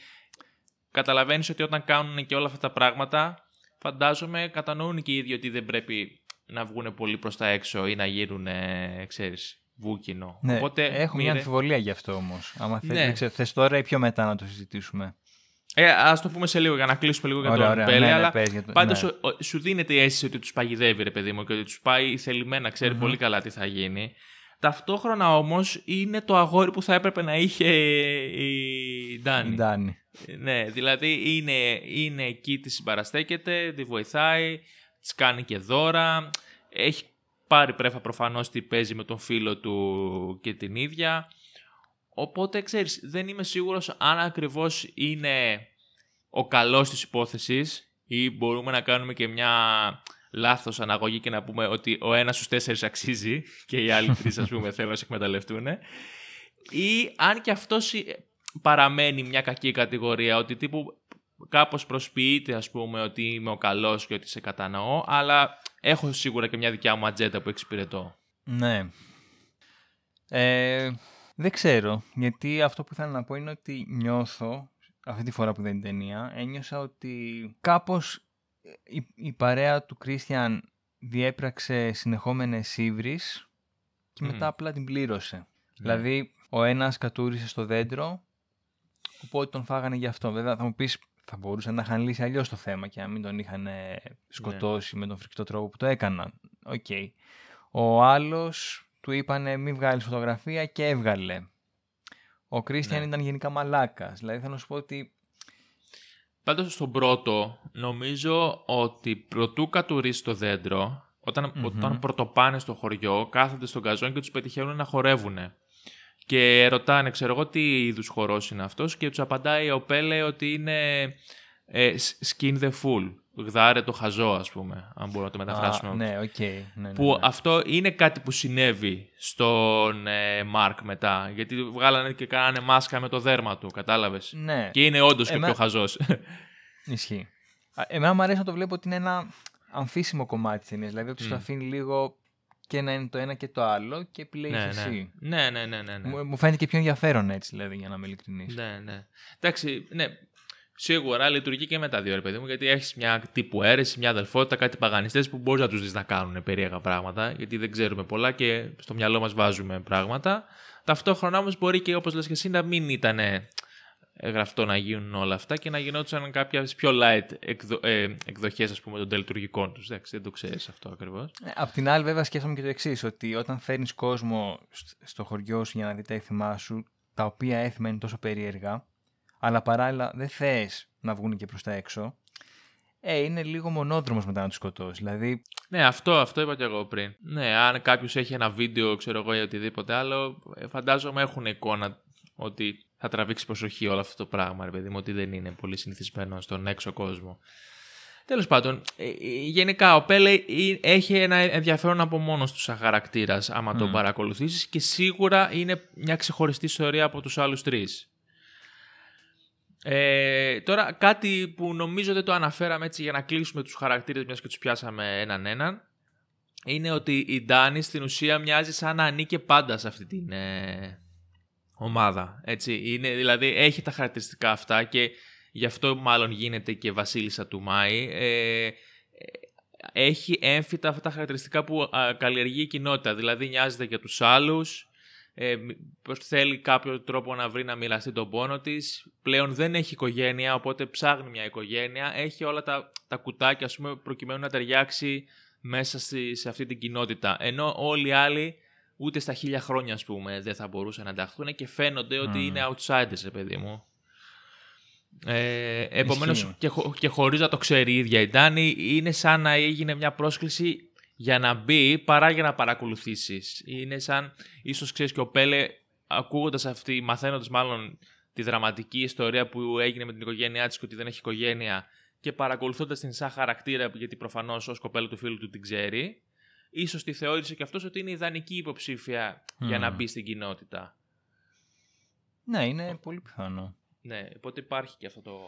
[SPEAKER 4] καταλαβαίνεις ότι όταν κάνουν και όλα αυτά τα πράγματα φαντάζομαι κατανοούν και οι ίδιοι ότι δεν πρέπει να βγουν πολύ προς τα έξω ή να γίνουν, ξέρεις, βούκινο.
[SPEAKER 3] Ναι,
[SPEAKER 4] Οπότε,
[SPEAKER 3] έχω μια
[SPEAKER 4] μοίρε-
[SPEAKER 3] αμφιβολία γι' αυτό όμως. Άμα θες,
[SPEAKER 4] Ναι.
[SPEAKER 3] δεν ξέρω, θες τώρα ή πιο μετά να το συζητήσουμε.
[SPEAKER 4] Ε, ας το πούμε σε λίγο για να κλείσουμε λίγο για
[SPEAKER 3] Ωραία,
[SPEAKER 4] τον
[SPEAKER 3] ωραία.
[SPEAKER 4] Πέλε,
[SPEAKER 3] Ναι, ναι,
[SPEAKER 4] αλλά
[SPEAKER 3] πες για το-
[SPEAKER 4] πάντως
[SPEAKER 3] ναι.
[SPEAKER 4] ο- ο- σου δίνεται η αίσθηση ότι τους παγιδεύει ρε παιδί μου και ότι τους πάει θελημένα, ξέρει πολύ καλά τι θα γίνει. Ταυτόχρονα όμως είναι το αγόρι που θα έπρεπε να είχε η Ντάνη.
[SPEAKER 3] Η Ντάνη.
[SPEAKER 4] Ναι, δηλαδή είναι, είναι εκεί, τη συμπαραστέκεται, τη βοηθάει, της κάνει και δώρα. Έχει πάρει πρέφα προφανώς τι παίζει με τον φίλο του και την ίδια. Οπότε, ξέρεις, δεν είμαι σίγουρος αν ακριβώς είναι ο καλός της υπόθεσης ή μπορούμε να κάνουμε και μια λάθος αναγωγή και να πούμε ότι ο ένας στους τέσσερις αξίζει και οι άλλοι τρεις, ας πούμε, <laughs> θέλουν να σε εκμεταλλευτούν. Ή αν και αυτός ε, παραμένει μια κακή κατηγορία, ότι τύπου κάπως προσποιείται, ας πούμε, ότι είμαι ο καλός και ότι σε κατανοώ, αλλά έχω σίγουρα και μια δικιά μου ατζέντα που εξυπηρετώ.
[SPEAKER 3] Ναι. Ε, δεν ξέρω, γιατί αυτό που ήθελα να πω είναι ότι νιώθω, αυτή τη φορά που δεν είναι ταινία, ένιωσα ότι κάπως η, η παρέα του Κρίστιαν διέπραξε συνεχόμενες ύβρις και
[SPEAKER 4] Μμμ.
[SPEAKER 3] μετά απλά την πλήρωσε.
[SPEAKER 4] Ναι.
[SPEAKER 3] Δηλαδή, ο ένας κατούρησε στο δέντρο, οπότε τον φάγανε γι' αυτό. Βέβαια, θα μου πεις, θα μπορούσαν να είχαν λύσει αλλιώς το θέμα και να μην τον είχαν ε, σκοτώσει με τον φρικτό τρόπο που το έκαναν. Οκ. Ο άλλος του είπανε μη βγάλεις φωτογραφία και έβγαλε. Ο Κρίστιαν
[SPEAKER 4] Ναι.
[SPEAKER 3] ήταν γενικά μαλάκας. Δηλαδή θέλω να σου πω ότι
[SPEAKER 4] Πάντως στον πρώτο, νομίζω ότι προτού κατουρήσει το δέντρο, όταν,
[SPEAKER 3] Μμμ.
[SPEAKER 4] όταν πρωτοπάνε στο χωριό, κάθονται στον γκαζόν και τους πετυχαίνουν να χορεύουν. Και ρωτάνε, ξέρω εγώ, τι είδους χορός είναι αυτός και τους απαντάει ο Πέλε ότι είναι ε, skin the fool. Γδάρε το χαζό, ας πούμε, αν μπορούμε να το μεταφράσουμε.
[SPEAKER 3] Α, ναι, οκ. Ναι, ναι,
[SPEAKER 4] Που
[SPEAKER 3] ναι.
[SPEAKER 4] αυτό είναι κάτι που συνέβη στον ε, Μάρκ μετά. Γιατί βγάλανε και κάνανε μάσκα με το δέρμα του, κατάλαβες;
[SPEAKER 3] Ναι,
[SPEAKER 4] Και είναι όντως και
[SPEAKER 3] Εμέ-
[SPEAKER 4] πιο χαζός. <laughs>
[SPEAKER 3] ισχύει. Α, Εμένα μου αρέσει να το βλέπω ότι είναι ένα αμφίσημο κομμάτι της ταινίας. Δηλαδή ότι σου
[SPEAKER 4] Μμ.
[SPEAKER 3] αφήνει λίγο και να είναι το ένα και το άλλο και επιλέγεις
[SPEAKER 4] ναι,
[SPEAKER 3] εσύ.
[SPEAKER 4] ναι. ναι, ναι, ναι, ναι, ναι.
[SPEAKER 3] Μου, μου φαίνεται και πιο ενδιαφέρον έτσι, δηλαδή, για να είμαι ειλικρινής.
[SPEAKER 4] Ναι, ναι. Εντάξει, ναι. Σίγουρα λειτουργεί και με τα δύο, ρε παιδί μου, γιατί έχεις μια τύπου αίρεση, μια αδελφότητα, κάτι παγανιστές που μπορείς να τους δεις να κάνουν περίεργα πράγματα, γιατί δεν ξέρουμε πολλά και στο μυαλό μας βάζουμε πράγματα. Ταυτόχρονα όμως μπορεί και όπως λες και εσύ να μην ήταν γραφτό να γίνουν όλα αυτά και να γινόντουσαν κάποιες πιο light εκδο, ε, εκδοχές, ας πούμε, των τελετουργικών τους. Δεν το ξέρεις αυτό ακριβώς.
[SPEAKER 3] Ε, Απ' την άλλη, βέβαια, σκέφτομαι και το εξής: Ότι όταν φέρνεις κόσμο σ- στο χωριό σου για να δει τα έθιμά σου, τα οποία έθιμα είναι τόσο περίεργα, αλλά παράλληλα δεν θες να βγουν και προς τα έξω, ε, είναι λίγο μονόδρομος μετά να τους σκοτώσεις. Δηλαδή,
[SPEAKER 4] Ναι, αυτό, αυτό είπα και εγώ πριν. Ναι, αν κάποιος έχει ένα βίντεο, ξέρω εγώ, ή οτιδήποτε άλλο, ε, φαντάζομαι έχουν εικόνα ότι θα τραβήξει προσοχή όλο αυτό το πράγμα, ρε παιδί μου, ότι δεν είναι πολύ συνηθισμένο στον έξω κόσμο. Τέλος πάντων, ε, ε, γενικά ο Πέλε ε, έχει ένα ενδιαφέρον από μόνος του σαν χαρακτήρας, άμα τον
[SPEAKER 3] Μμ.
[SPEAKER 4] παρακολουθήσεις, και σίγουρα είναι μια ξεχωριστή ιστορία από τους άλλους τρεις. Ε, τώρα κάτι που νομίζω δεν το αναφέραμε έτσι για να κλείσουμε τους χαρακτήρες μιας και τους πιάσαμε έναν έναν είναι ότι η Ντάνη στην ουσία μοιάζει σαν να ανήκε πάντα σε αυτή την ε, ομάδα. Έτσι. Είναι, δηλαδή έχει τα χαρακτηριστικά αυτά και γι' αυτό μάλλον γίνεται και βασίλισσα του Μάη. Ε, ε, έχει έμφυτα αυτά τα χαρακτηριστικά που α, καλλιεργεί η κοινότητα. Δηλαδή νοιάζεται για τους άλλους, ε, μ- πως θέλει κάποιο τρόπο να βρει να μοιραστεί τον πόνο της. Πλέον δεν έχει οικογένεια, οπότε ψάχνει μια οικογένεια. Έχει όλα τα, τα κουτάκια, ας πούμε, προκειμένου να ταιριάξει μέσα στη, σε αυτή την κοινότητα. Ενώ όλοι οι άλλοι ούτε στα χίλια χρόνια, ας πούμε, δεν θα μπορούσαν να ενταχθούν και φαίνονται ότι
[SPEAKER 3] Μμμ.
[SPEAKER 4] είναι outsiders, ρε παιδί μου. Ε, επομένως,
[SPEAKER 3] Ισχύει.
[SPEAKER 4] και, χω- και χωρίς να το ξέρει η ίδια η Ντάνη, είναι σαν να έγινε μια πρόσκληση για να μπει παρά για να παρακολουθήσεις. Είναι σαν, ίσως ξέρεις και ο Πέλε, ακούγοντας αυτή, μαθαίνοντας μάλλον τη δραματική ιστορία που έγινε με την οικογένειά της και ότι δεν έχει οικογένεια και παρακολουθώντας την σαν χαρακτήρα, γιατί προφανώς ως κοπέλα του φίλου του την ξέρει, ίσως τη θεώρησε και αυτός ότι είναι ιδανική υποψήφια για να
[SPEAKER 3] Μμμ.
[SPEAKER 4] μπει στην κοινότητα.
[SPEAKER 3] ναι, είναι πολύ πιθανό.
[SPEAKER 4] Ναι, οπότε υπάρχει και αυτό το,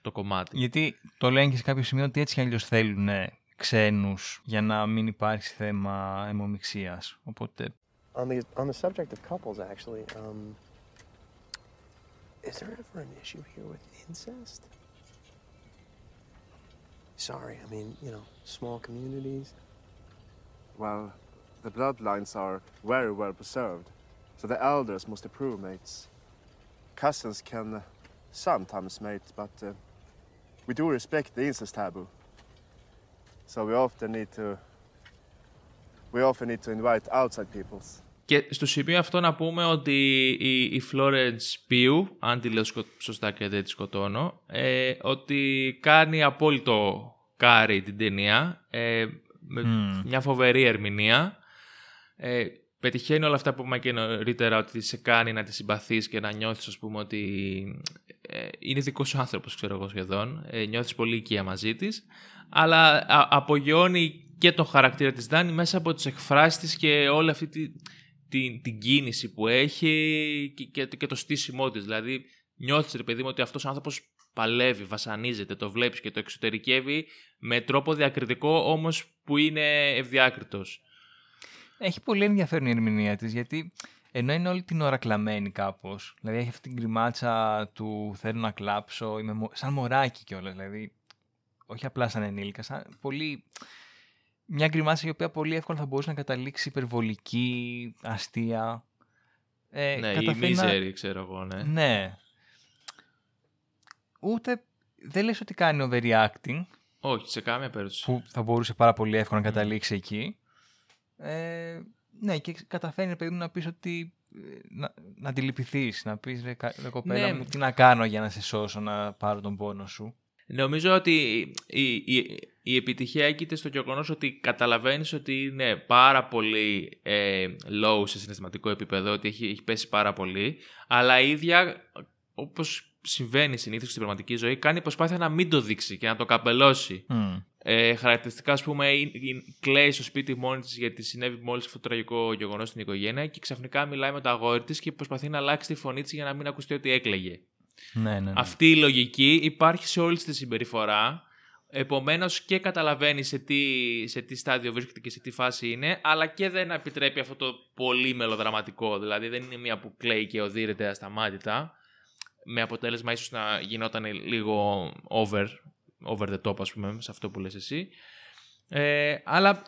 [SPEAKER 4] το κομμάτι.
[SPEAKER 3] Γιατί το λένε και σε κάποιο σημείο ότι έτσι κι αλλιώς θέλουν ξένους για να μην υπάρξει θέμα αιμομιξίας. Οπότε,
[SPEAKER 2] On the on the subject of couples, actually, um, is there ever an issue here with incest? sorry. I mean, you know, small communities.
[SPEAKER 5] Well, the bloodlines are very well preserved, so the elders must approve mates. Cousins can uh, sometimes mate, but uh, we do respect the incest taboo.
[SPEAKER 4] Και στο σημείο αυτό να πούμε ότι η, η Florence Pugh, αν τη λέω σκο- σωστά και δεν τη σκοτώνω, ε, ότι κάνει απόλυτο κάρι την ταινία, ε, με μια φοβερή ερμηνεία. Ε, πετυχαίνει όλα αυτά που είπαμε και νωρίτερα ότι σε κάνει να τη συμπαθείς και να νιώθεις ας πούμε ότι ε, είναι δικός σου άνθρωπος ξέρω εγώ σχεδόν. Ε, νιώθεις πολύ οικία μαζί της. Αλλά α, απογειώνει και το χαρακτήρα της Δάνη μέσα από τις εκφράσεις της και όλη αυτή τη, την, την κίνηση που έχει και, και, και το στήσιμό της. Δηλαδή νιώθεις ρε παιδί μου ότι αυτός ο άνθρωπος παλεύει, βασανίζεται, το βλέπεις και το εξωτερικεύει με τρόπο διακριτικό όμως που είναι ευδιάκριτος.
[SPEAKER 3] Έχει πολύ ενδιαφέρον η ερμηνεία της, γιατί ενώ είναι όλη την ώρα κλαμμένη κάπως, δηλαδή έχει αυτή την κρυμάτσα του θέλω να κλάψω, είμαι μω- σαν μωράκι κιόλας, δηλαδή όχι απλά σαν ενήλικα, σαν πολύ... Μια γκριμάτσα η οποία πολύ εύκολα θα μπορούσε να καταλήξει υπερβολική, αστεία. Ε,
[SPEAKER 4] ναι, ή
[SPEAKER 3] καταφέρει να-
[SPEAKER 4] μίζερη, ξέρω εγώ, ναι.
[SPEAKER 3] Ναι. Ούτε δεν λες ότι κάνει overreacting,
[SPEAKER 4] Όχι, σε κάμια περίπτωση.
[SPEAKER 3] που θα μπορούσε πάρα πολύ εύκολα να καταλήξει εκεί. Ε, ναι, και καταφέρνει ρε παιδί μου να πεις ότι ε, να, να αντιληπιθείς, να πεις ρε, κα- ρε κοπέλα
[SPEAKER 4] Ναι.
[SPEAKER 3] μου τι να κάνω για να σε σώσω, να πάρω τον πόνο σου.
[SPEAKER 4] Νομίζω ότι η, η, η επιτυχία έγκυται στο γεγονός ότι καταλαβαίνεις ότι είναι πάρα πολύ ε, low σε συναισθηματικό επίπεδο, ότι έχει, έχει πέσει πάρα πολύ, αλλά η ίδια, όπως συμβαίνει συνήθως στην πραγματική ζωή, κάνει προσπάθεια να μην το δείξει και να το καπελώσει.
[SPEAKER 3] Μμ.
[SPEAKER 4] Ε, χαρακτηριστικά, ας πούμε, η- η- κλαίει στο σπίτι μόνη της γιατί συνέβη μόλις αυτό το τραγικό γεγονός στην οικογένεια και ξαφνικά μιλάει με το αγόρι της και προσπαθεί να αλλάξει τη φωνή της για να μην ακουστεί ότι έκλαιγε.
[SPEAKER 3] Ναι, ναι, ναι.
[SPEAKER 4] Αυτή η λογική υπάρχει σε όλη τη συμπεριφορά. Επομένως και καταλαβαίνει σε τι, σε τι στάδιο βρίσκεται και σε τι φάση είναι, αλλά και δεν επιτρέπει αυτό το πολύ μελοδραματικό. Δηλαδή δεν είναι μία που κλαίει και οδύρεται ασταμάτητα, με αποτέλεσμα ίσως να γινόταν λίγο over, over the top, ας πούμε, σε αυτό που λες εσύ. Ε, αλλά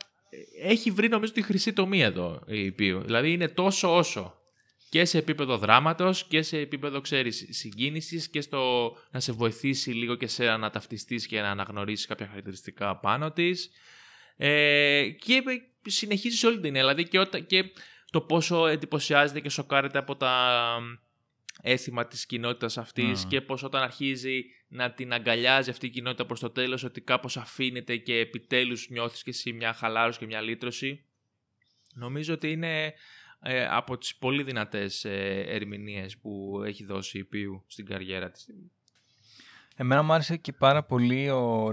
[SPEAKER 4] έχει βρει νομίζω τη χρυσή τομή εδώ η Πίου. Δηλαδή είναι τόσο όσο και σε επίπεδο δράματος και σε επίπεδο, ξέρεις, συγκίνησης και στο να σε βοηθήσει λίγο και σε να ταυτιστείς και να αναγνωρίσεις κάποια χαρακτηριστικά πάνω της. Ε, και συνεχίζεις σε όλη την ταινία. Δηλαδή και, όταν, και το πόσο εντυπωσιάζεται και σοκάρεται από τα έθιμα της κοινότητας αυτής
[SPEAKER 3] Μμμ.
[SPEAKER 4] και πως όταν αρχίζει να την αγκαλιάζει αυτή η κοινότητα προς το τέλος ότι κάπως αφήνεται και επιτέλους νιώθεις και εσύ μια χαλάρωση και μια λύτρωση. Νομίζω ότι είναι ε, από τις πολύ δυνατές ε, ερμηνείες που έχει δώσει η Πίου στην καριέρα της.
[SPEAKER 3] Εμένα μου άρεσε και πάρα πολύ ο,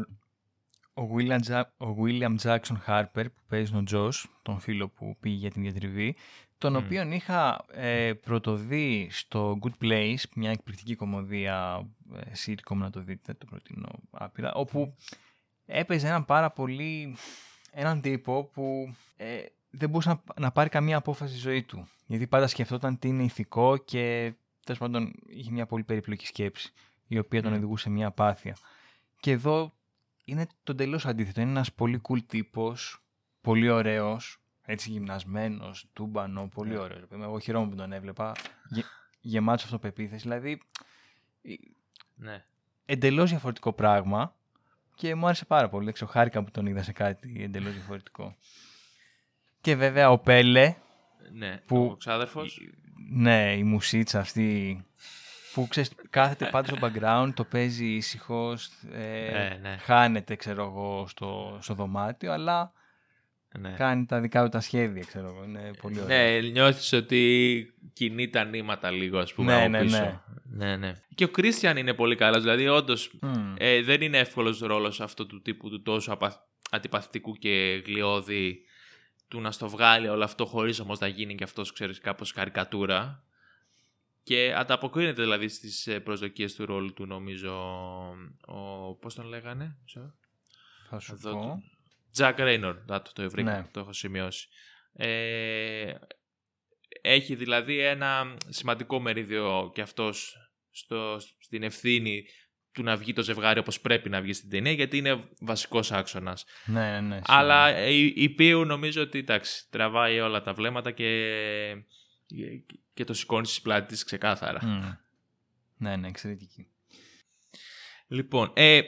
[SPEAKER 3] ο, William, Ja- ο William Jackson Harper που παίζει τον Josh, τον φίλο που πήγε για την διατριβή, τον
[SPEAKER 4] Μμ.
[SPEAKER 3] οποίον είχα ε, πρωτοδεί στο Good Place, μια εκπληκτική κομμωδία ε, sitcom να το δείτε, το προτείνω άπειρα, όπου έπαιζε έναν πάρα πολύ, έναν τύπο που ε, δεν μπορούσε να, να πάρει καμία απόφαση στη ζωή του. Γιατί πάντα σκεφτόταν τι είναι ηθικό και τέλος πάντων είχε μια πολύ περίπλοκη σκέψη η οποία τον
[SPEAKER 4] Μμ.
[SPEAKER 3] οδηγούσε σε μια απάθεια. Και εδώ είναι το τελείω αντίθετο. Είναι ένας πολύ cool τύπος, πολύ ωραίος, έτσι γυμνασμένος, τούμπανο, πολύ
[SPEAKER 4] Ναι.
[SPEAKER 3] ωραίος. Εγώ χαιρόμουν που τον έβλεπα, γε, <laughs> γεμάτος αυτοπεποίθηση. Δηλαδή,
[SPEAKER 4] Ναι.
[SPEAKER 3] εντελώς διαφορετικό πράγμα και μου άρεσε πάρα πολύ. Έξω χάρηκα που τον είδα σε κάτι εντελώς διαφορετικό. Και βέβαια ο Πέλε,
[SPEAKER 4] Ναι,
[SPEAKER 3] Που-
[SPEAKER 4] ο ξάδερφος.
[SPEAKER 3] ναι, η μουσίτσα αυτή που ξέρεις, κάθεται πάντα στο background, το παίζει ήσυχο, ε,
[SPEAKER 4] Ε, ναι.
[SPEAKER 3] χάνεται ξέρω εγώ στο, στο δωμάτιο, αλλά
[SPEAKER 4] Ναι.
[SPEAKER 3] κάνει τα δικά του τα σχέδια, ξέρω εγώ. Είναι πολύ ωραίο.
[SPEAKER 4] Ναι, νιώθεις ότι κινεί τα νήματα λίγο, ας πούμε,
[SPEAKER 3] Ναι,
[SPEAKER 4] από
[SPEAKER 3] ναι,
[SPEAKER 4] πίσω.
[SPEAKER 3] ναι.
[SPEAKER 4] ναι, ναι. Και ο Κρίστιαν είναι πολύ καλός, δηλαδή όντως
[SPEAKER 3] Μμ.
[SPEAKER 4] ε, δεν είναι εύκολος ρόλος αυτό του τύπου του τόσο απα... αντιπαθητικού και γλιώδη του να στο βγάλει όλο αυτό χωρίς όμως να γίνει και αυτός, ξέρεις, κάπως καρικατούρα. Και ανταποκρίνεται δηλαδή στις ε, προσδοκίες του ρόλου του, νομίζω, ο... πώς τον λέγανε, μισό.
[SPEAKER 3] Θα σου
[SPEAKER 4] Εδώ
[SPEAKER 3] πω.
[SPEAKER 4] το- Jack Raynor, να το, το βρήκα,
[SPEAKER 3] Ναι.
[SPEAKER 4] το έχω σημειώσει. Ε, έχει δηλαδή ένα σημαντικό μερίδιο και αυτός στο, στην ευθύνη του να βγει το ζευγάρι όπως πρέπει να βγει στην ταινία γιατί είναι βασικός άξονας.
[SPEAKER 3] Ναι, ναι, ναι.
[SPEAKER 4] Αλλά η, η Πίου νομίζω ότι εντάξει, τραβάει όλα τα βλέμματα και, και το σηκώνει στις πλάτη της ξεκάθαρα.
[SPEAKER 3] Μμ. Ναι, ναι, εξαιρετική.
[SPEAKER 4] Λοιπόν, ε,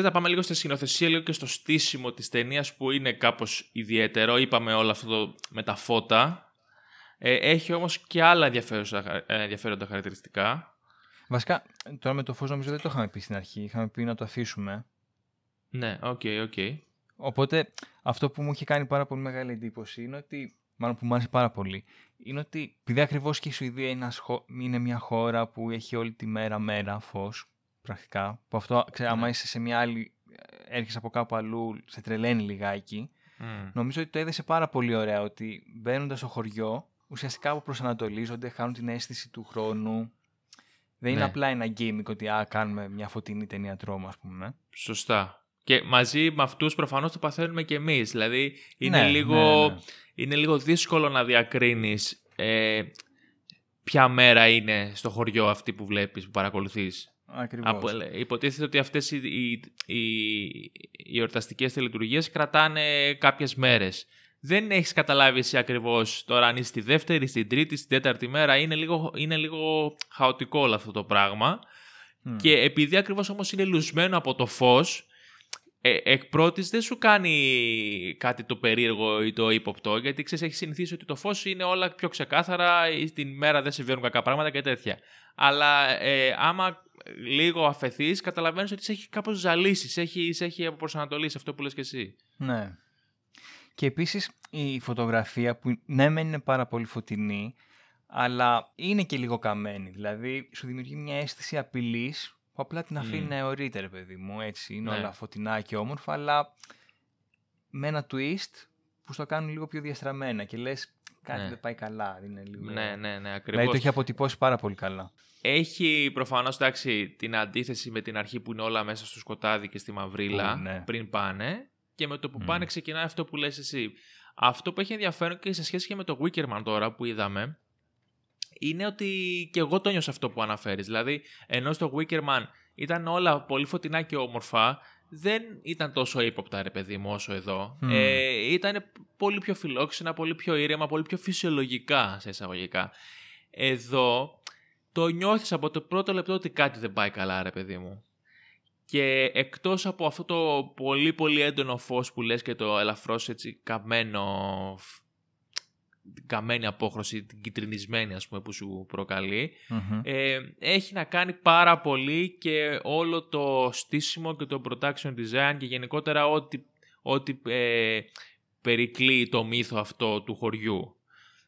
[SPEAKER 4] δεν θα πάμε λίγο στη σκηνοθεσία, λίγο και στο στήσιμο της ταινίας που είναι κάπως ιδιαίτερο. Είπαμε όλο αυτό το, με τα φώτα. Ε, έχει όμως και άλλα ενδιαφέροντα, ε, ενδιαφέροντα χαρακτηριστικά.
[SPEAKER 3] Βασικά, τώρα με το φως νομίζω δεν το είχαμε πει στην αρχή. Είχαμε πει να το αφήσουμε.
[SPEAKER 4] Ναι, οκ, οκ.
[SPEAKER 3] Οπότε, αυτό που μου είχε κάνει πάρα πολύ μεγάλη εντύπωση είναι ότι. Μάλλον που μου άρεσε πάρα πολύ. Είναι ότι επειδή ακριβώς και η Σουηδία είναι, ένας χω- είναι μια χώρα που έχει όλη τη μέρα μέρα φως, πρακτικά. Που αυτό, ξέρω, άμα
[SPEAKER 4] Ναι.
[SPEAKER 3] είσαι σε μια άλλη, ε, έρχεσαι από κάπου αλλού, σε τρελαίνει λιγάκι.
[SPEAKER 4] Μμ.
[SPEAKER 3] Νομίζω ότι το έδεσε πάρα πολύ ωραία ότι μπαίνοντας στο χωριό, ουσιαστικά αποπροσανατολίζονται, χάνουν την αίσθηση του χρόνου. Δεν είναι
[SPEAKER 4] Ναι.
[SPEAKER 3] απλά ένα gimmick ότι α, κάνουμε μια φωτεινή ταινία τρόμο, ας πούμε.
[SPEAKER 4] Σωστά. Και μαζί με αυτούς προφανώς το παθαίνουμε και εμείς. Δηλαδή είναι,
[SPEAKER 3] Ναι,
[SPEAKER 4] λίγο,
[SPEAKER 3] ναι, ναι.
[SPEAKER 4] είναι λίγο δύσκολο να διακρίνεις ε, ποια μέρα είναι στο χωριό αυτή που βλέπεις, που παρακολουθείς.
[SPEAKER 3] Ακριβώς.
[SPEAKER 4] Από, υποτίθεται ότι αυτές οι, οι, οι, οι εορταστικές τελετουργίες κρατάνε κάποιες μέρες. Δεν έχεις καταλάβει εσύ ακριβώς τώρα αν είσαι στη δεύτερη, στην τρίτη, στην τέταρτη μέρα. Είναι λίγο, είναι λίγο χαοτικό όλο αυτό το πράγμα.
[SPEAKER 3] Μμ.
[SPEAKER 4] Και επειδή ακριβώς όμως είναι λουσμένο από το φως, ε, εκ πρώτης δεν σου κάνει κάτι το περίεργο ή το ύποπτο, γιατί ξέρεις, έχεις συνηθίσει ότι το φως είναι όλα πιο ξεκάθαρα, ή στην μέρα δεν συμβαίνουν κακά πράγματα και τέτοια. Αλλά ε, άμα λίγο αφαιθείς, καταλαβαίνεις ότι σε έχει κάπως ζαλίσεις, σε έχει, σε έχει προσανατολίσει αυτό που λες και εσύ.
[SPEAKER 3] Ναι. Και επίσης η φωτογραφία που ναι μεν είναι πάρα πολύ φωτεινή, αλλά είναι και λίγο καμένη. Δηλαδή σου δημιουργεί μια αίσθηση απειλής που απλά την αφήνει
[SPEAKER 4] Μμ.
[SPEAKER 3] να αιωρείται, ρε παιδί μου. Έτσι, είναι
[SPEAKER 4] Ναι.
[SPEAKER 3] όλα φωτεινά και όμορφα, αλλά με ένα twist που στο κάνουν λίγο πιο διαστραμμένα και λες κάτι
[SPEAKER 4] Ναι.
[SPEAKER 3] δεν πάει καλά. Είναι λίγο...
[SPEAKER 4] Ναι, ναι, ναι, ακριβώς.
[SPEAKER 3] Δηλαδή το έχει αποτυπώσει πάρα πολύ καλά.
[SPEAKER 4] Έχει προφανώς εντάξει, την αντίθεση με την αρχή που είναι όλα μέσα στο σκοτάδι και στη μαυρίλα
[SPEAKER 3] Ου, ναι.
[SPEAKER 4] πριν πάνε και με το που
[SPEAKER 3] Μμ.
[SPEAKER 4] πάνε ξεκινάει αυτό που λες εσύ. Αυτό που έχει ενδιαφέρον και σε σχέση και με το Wickerman τώρα που είδαμε είναι ότι και εγώ το νιώσα αυτό που αναφέρεις. Δηλαδή ενώ στο Wickerman ήταν όλα πολύ φωτεινά και όμορφα δεν ήταν τόσο ύποπτα ρε παιδί μου όσο εδώ.
[SPEAKER 3] Μμ.
[SPEAKER 4] Ε, ήταν πολύ πιο φιλόξενα, πολύ πιο ήρεμα, πολύ πιο φυσιολογικά σε εισαγωγικά. Εδώ το νιώθεις από το πρώτο λεπτό ότι κάτι δεν πάει καλά ρε παιδί μου. Και εκτός από αυτό το πολύ πολύ έντονο φως που λες και το ελαφρώς έτσι καμένο φ- την καμένη απόχρωση, την κυτρινισμένη ας πούμε που σου προκαλεί
[SPEAKER 3] Μμμ.
[SPEAKER 4] ε, έχει να κάνει πάρα πολύ και όλο το στήσιμο και το production design και γενικότερα ό,τι, ό,τι ε, περικλεί το μύθο αυτό του χωριού.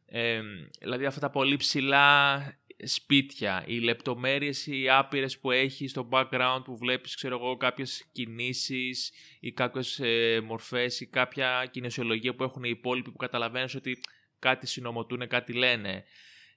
[SPEAKER 4] Ε, δηλαδή αυτά τα πολύ ψηλά σπίτια, οι λεπτομέρειες οι άπειρες που έχεις στο background που βλέπεις ξέρω εγώ κάποιες κινήσεις ή κάποιες ε, μορφές ή κάποια κινησιολογία που έχουν οι υπόλοιποι που καταλαβαίνεις ότι κάτι συνομωτούν, κάτι λένε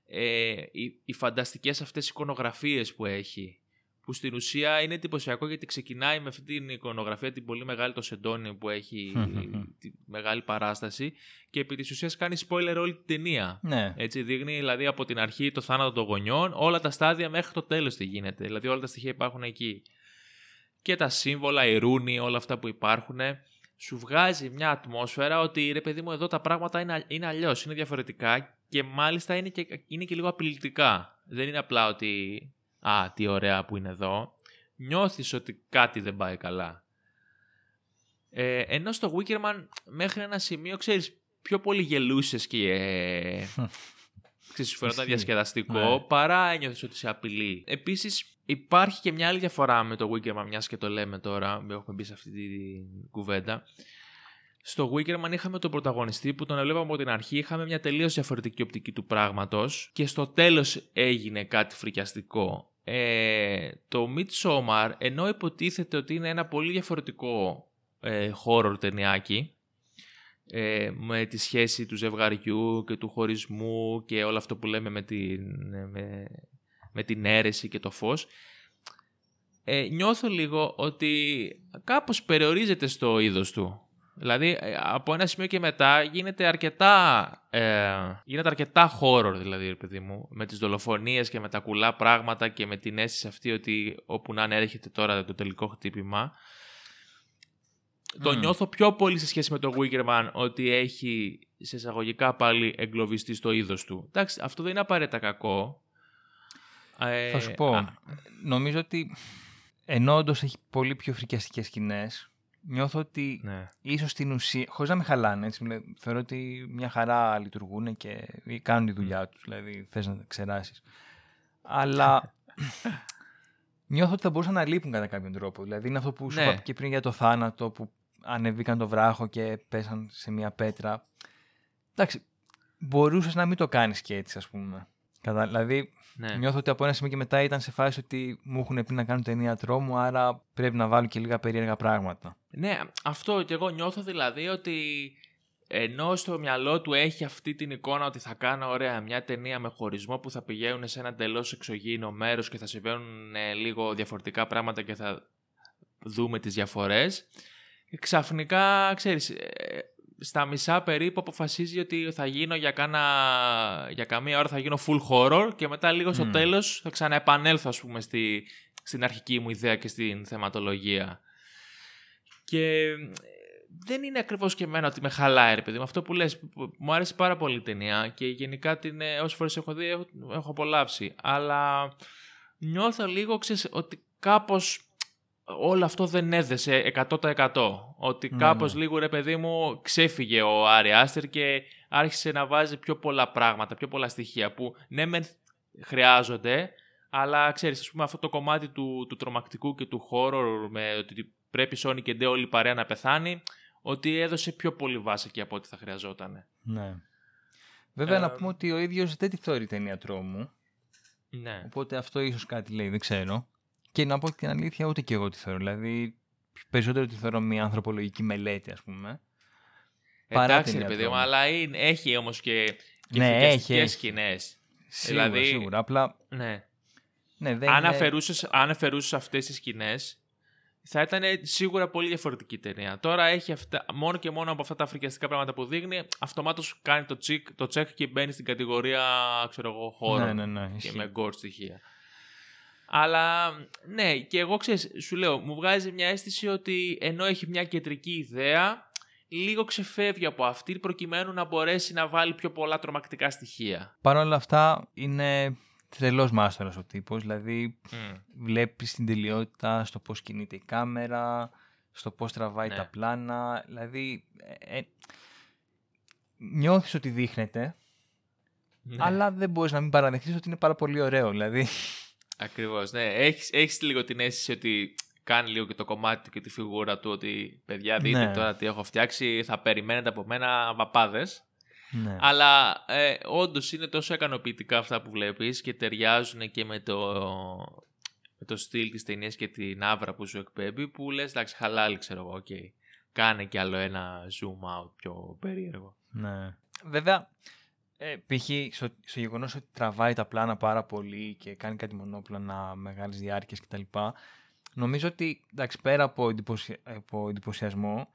[SPEAKER 4] ε, οι, οι φανταστικές αυτές εικονογραφίες που έχει που στην ουσία είναι εντυπωσιακό γιατί ξεκινάει με αυτή την εικονογραφία την πολύ μεγάλη το σεντόνι που έχει <laughs> τη μεγάλη παράσταση και επί της ουσίας κάνει spoiler όλη την ταινία.
[SPEAKER 3] Ναι.
[SPEAKER 4] Έτσι δείχνει δηλαδή από την αρχή το θάνατο των γονιών όλα τα στάδια μέχρι το τέλος τι γίνεται. Δηλαδή όλα τα στοιχεία υπάρχουν εκεί. Και τα σύμβολα, οι ρούνοι, όλα αυτά που υπάρχουν σου βγάζει μια ατμόσφαιρα ότι ρε παιδί μου εδώ τα πράγματα είναι, είναι αλλιώς, είναι διαφορετικά και μάλιστα είναι και, είναι και λίγο απειλητικά. Δεν είναι απλά ότι α, τι ωραία που είναι εδώ. Νιώθεις ότι κάτι δεν πάει καλά. Ε, ενώ στο Wickerman μέχρι ένα σημείο, ξέρεις, πιο πολύ γελούσες και ε, <laughs> ξέρεις, σου φαίνονταν
[SPEAKER 3] Ισχύει.
[SPEAKER 4] διασκεδαστικό
[SPEAKER 3] Ναι.
[SPEAKER 4] παρά ένιωθες ότι σε απειλεί. Επίσης υπάρχει και μια άλλη διαφορά με το Wickerman, μιας και το λέμε τώρα, μην έχουμε μπει σε αυτή την κουβέντα. Στο Wickerman είχαμε τον πρωταγωνιστή που τον έβλεπαμε από την αρχή, είχαμε μια τελείως διαφορετική οπτική του πράγματος και στο τέλος έγινε κάτι φρικιαστικό. Ε, το Midsommar, ενώ υποτίθεται ότι είναι ένα πολύ διαφορετικό ε, horror ταινιάκι, ε, με τη σχέση του ζευγαριού και του χωρισμού και όλο αυτό που λέμε με την, με, με την αίρεση και το φως, ε, νιώθω λίγο ότι κάπως περιορίζεται στο είδος του. Δηλαδή, ε, από ένα σημείο και μετά γίνεται αρκετά, ε, γίνεται αρκετά horror, δηλαδή, ρε παιδί μου, με τις δολοφονίες και με τα κουλά πράγματα και με την αίσθηση αυτή ότι όπου να είναι έρχεται τώρα το τελικό χτύπημα. Το
[SPEAKER 3] Μμμ.
[SPEAKER 4] νιώθω πιο πολύ σε σχέση με το Wickerman ότι έχει σε εισαγωγικά πάλι εγκλωβιστεί στο είδος του. Εντάξει, αυτό δεν είναι απαραίτητα κακό. Ε,
[SPEAKER 3] Θα σου πω.
[SPEAKER 4] α,
[SPEAKER 3] Νομίζω ότι ενώ όντως έχει πολύ πιο φρικιαστικές σκηνές, νιώθω ότι
[SPEAKER 4] ναι.
[SPEAKER 3] ίσως στην ουσία, χωρίς να με χαλάνε, έτσι, μιλέ- θεωρώ ότι μια χαρά λειτουργούν και κάνουν τη δουλειά τους, δηλαδή θες να τα ξεράσεις. Αλλά <laughs> νιώθω ότι θα μπορούσαν να λείπουν κατά κάποιον τρόπο. Δηλαδή είναι αυτό που σου
[SPEAKER 4] Ναι.
[SPEAKER 3] είπα και πριν για το θάνατο που ανεβήκαν το βράχο και πέσαν σε μια πέτρα. Εντάξει, μπορούσες να μην το κάνεις και έτσι ας πούμε. Κατα... Δηλαδή
[SPEAKER 4] ναι.
[SPEAKER 3] Νιώθω ότι από ένα σημείο και μετά ήταν σε φάση ότι μου έχουν πει να κάνω ταινία τρόμου, άρα πρέπει να βάλω και λίγα περίεργα πράγματα.
[SPEAKER 4] Ναι, αυτό και εγώ νιώθω δηλαδή ότι ενώ στο μυαλό του έχει αυτή την εικόνα ότι θα κάνω ωραία μια ταινία με χωρισμό που θα πηγαίνουν σε ένα εντελώς εξωγήινο μέρος και θα συμβαίνουν ε, λίγο διαφορετικά πράγματα και θα δούμε τις διαφορές. Ξαφνικά, ξέρεις, ε, στα μισά περίπου αποφασίζει ότι θα γίνω για, κάνα, για καμία ώρα θα γίνω full horror και μετά λίγο στο
[SPEAKER 3] Μμμ.
[SPEAKER 4] τέλος θα ξαναεπανέλθω ας πούμε στη, στην αρχική μου ιδέα και στην θεματολογία. Και ε, δεν είναι ακριβώς και εμένα ότι με χαλάει, ρε παιδί μου. Αυτό που λες, που- μου άρεσε πάρα πολύ η ταινία και γενικά την, ε, όσες φορές έχω δει έχω, έχω απολαύσει. Αλλά νιώθω λίγο, ξέρεις, ότι κάπως όλο αυτό δεν έδεσε 100%. Ότι
[SPEAKER 3] Ναι,
[SPEAKER 4] κάπως
[SPEAKER 3] ναι.
[SPEAKER 4] λίγο, ρε παιδί μου, ξέφυγε ο Άρη Άστερ και άρχισε να βάζει πιο πολλά πράγματα, πιο πολλά στοιχεία που ναι μεν χρειάζονται, αλλά ξέρεις, ας πούμε αυτό το κομμάτι του, του τρομακτικού και του horror με ότι πρέπει Sony και Ντε όλη η παρέα να πεθάνει, ότι έδωσε πιο πολύ βάση εκεί από ό,τι θα χρειαζόταν.
[SPEAKER 3] Ναι. Βέβαια, να
[SPEAKER 4] Ε,
[SPEAKER 3] πούμε ότι ο ίδιος δεν τη θεωρεί ταινία τρόμου,
[SPEAKER 4] Ναι.
[SPEAKER 3] οπότε αυτό ίσως κάτι λέει, δεν ξέρω. Και να πω την αλήθεια, ούτε και εγώ τη θεωρώ. Δηλαδή, περισσότερο τη θεωρώ μια ανθρωπολογική μελέτη, ας πούμε. Παρά
[SPEAKER 4] Εντάξει, ρε
[SPEAKER 3] ταινία
[SPEAKER 4] παιδί μου,
[SPEAKER 3] τρόμου.
[SPEAKER 4] αλλά είναι, έχει όμως και, και
[SPEAKER 3] Ναι, έχει,
[SPEAKER 4] φρικιαστικές
[SPEAKER 3] έχει.
[SPEAKER 4] σκηνές.
[SPEAKER 3] Σίγουρα,
[SPEAKER 4] Δηλαδή,
[SPEAKER 3] σίγουρα. Απλά,
[SPEAKER 4] Ναι.
[SPEAKER 3] ναι, δεν
[SPEAKER 4] αν,
[SPEAKER 3] είναι...
[SPEAKER 4] αφαιρούσες, αν αφαιρούσες αυτές τις σκηνές, θα ήταν σίγουρα πολύ διαφορετική ταινία. Τώρα έχει αυτά, μόνο και μόνο από αυτά τα φρικιαστικά πράγματα που δείχνει, αυτομάτως κάνει το, τσικ, το check και μπαίνει στην κατηγορία, ξέρω εγώ, horror
[SPEAKER 3] Ναι, ναι, ναι,
[SPEAKER 4] και
[SPEAKER 3] ισχύει.
[SPEAKER 4] με gore στοιχεία. Αλλά ναι, και εγώ ξέρεις, σου λέω, μου βγάζει μια αίσθηση ότι ενώ έχει μια κεντρική ιδέα, λίγο ξεφεύγει από αυτή προκειμένου να μπορέσει να βάλει πιο πολλά τρομακτικά στοιχεία.
[SPEAKER 3] Παρ' όλα αυτά, είναι τρελός μάστορας ο τύπος. Δηλαδή,
[SPEAKER 4] Μμ.
[SPEAKER 3] βλέπεις την τελειότητα στο πώς κινείται η κάμερα, στο πώς τραβάει
[SPEAKER 4] Ναι.
[SPEAKER 3] τα πλάνα. Δηλαδή, ε, ε, νιώθεις ότι δείχνεται,
[SPEAKER 4] Ναι.
[SPEAKER 3] αλλά δεν μπορείς να μην παραδεχτείς ότι είναι πάρα πολύ ωραίο. Δηλαδή,
[SPEAKER 4] Ακριβώς, ναι. Έχεις, έχεις λίγο την αίσθηση ότι κάνει λίγο και το κομμάτι του και τη φιγούρα του ότι παιδιά δείτε
[SPEAKER 3] Ναι.
[SPEAKER 4] τώρα τι έχω φτιάξει, θα περιμένετε από μένα παπάδες.
[SPEAKER 3] ναι.
[SPEAKER 4] Αλλά ε, όντως είναι τόσο ικανοποιητικά αυτά που βλέπεις και ταιριάζουν και με το, με το στυλ της ταινίας και την αύρα που σου εκπέμπει που λες εντάξει χαλάλι ξέρω εγώ, οκ. Κάνε κι άλλο ένα zoom out πιο περίεργο.
[SPEAKER 3] Ναι. Βέβαια, ε, π.χ. στο, στο γεγονός ότι τραβάει τα πλάνα πάρα πολύ και κάνει κάτι μονόπλανα μεγάλη διάρκεια κτλ. Νομίζω ότι εντάξει, πέρα από, εντυπωσια... από εντυπωσιασμό,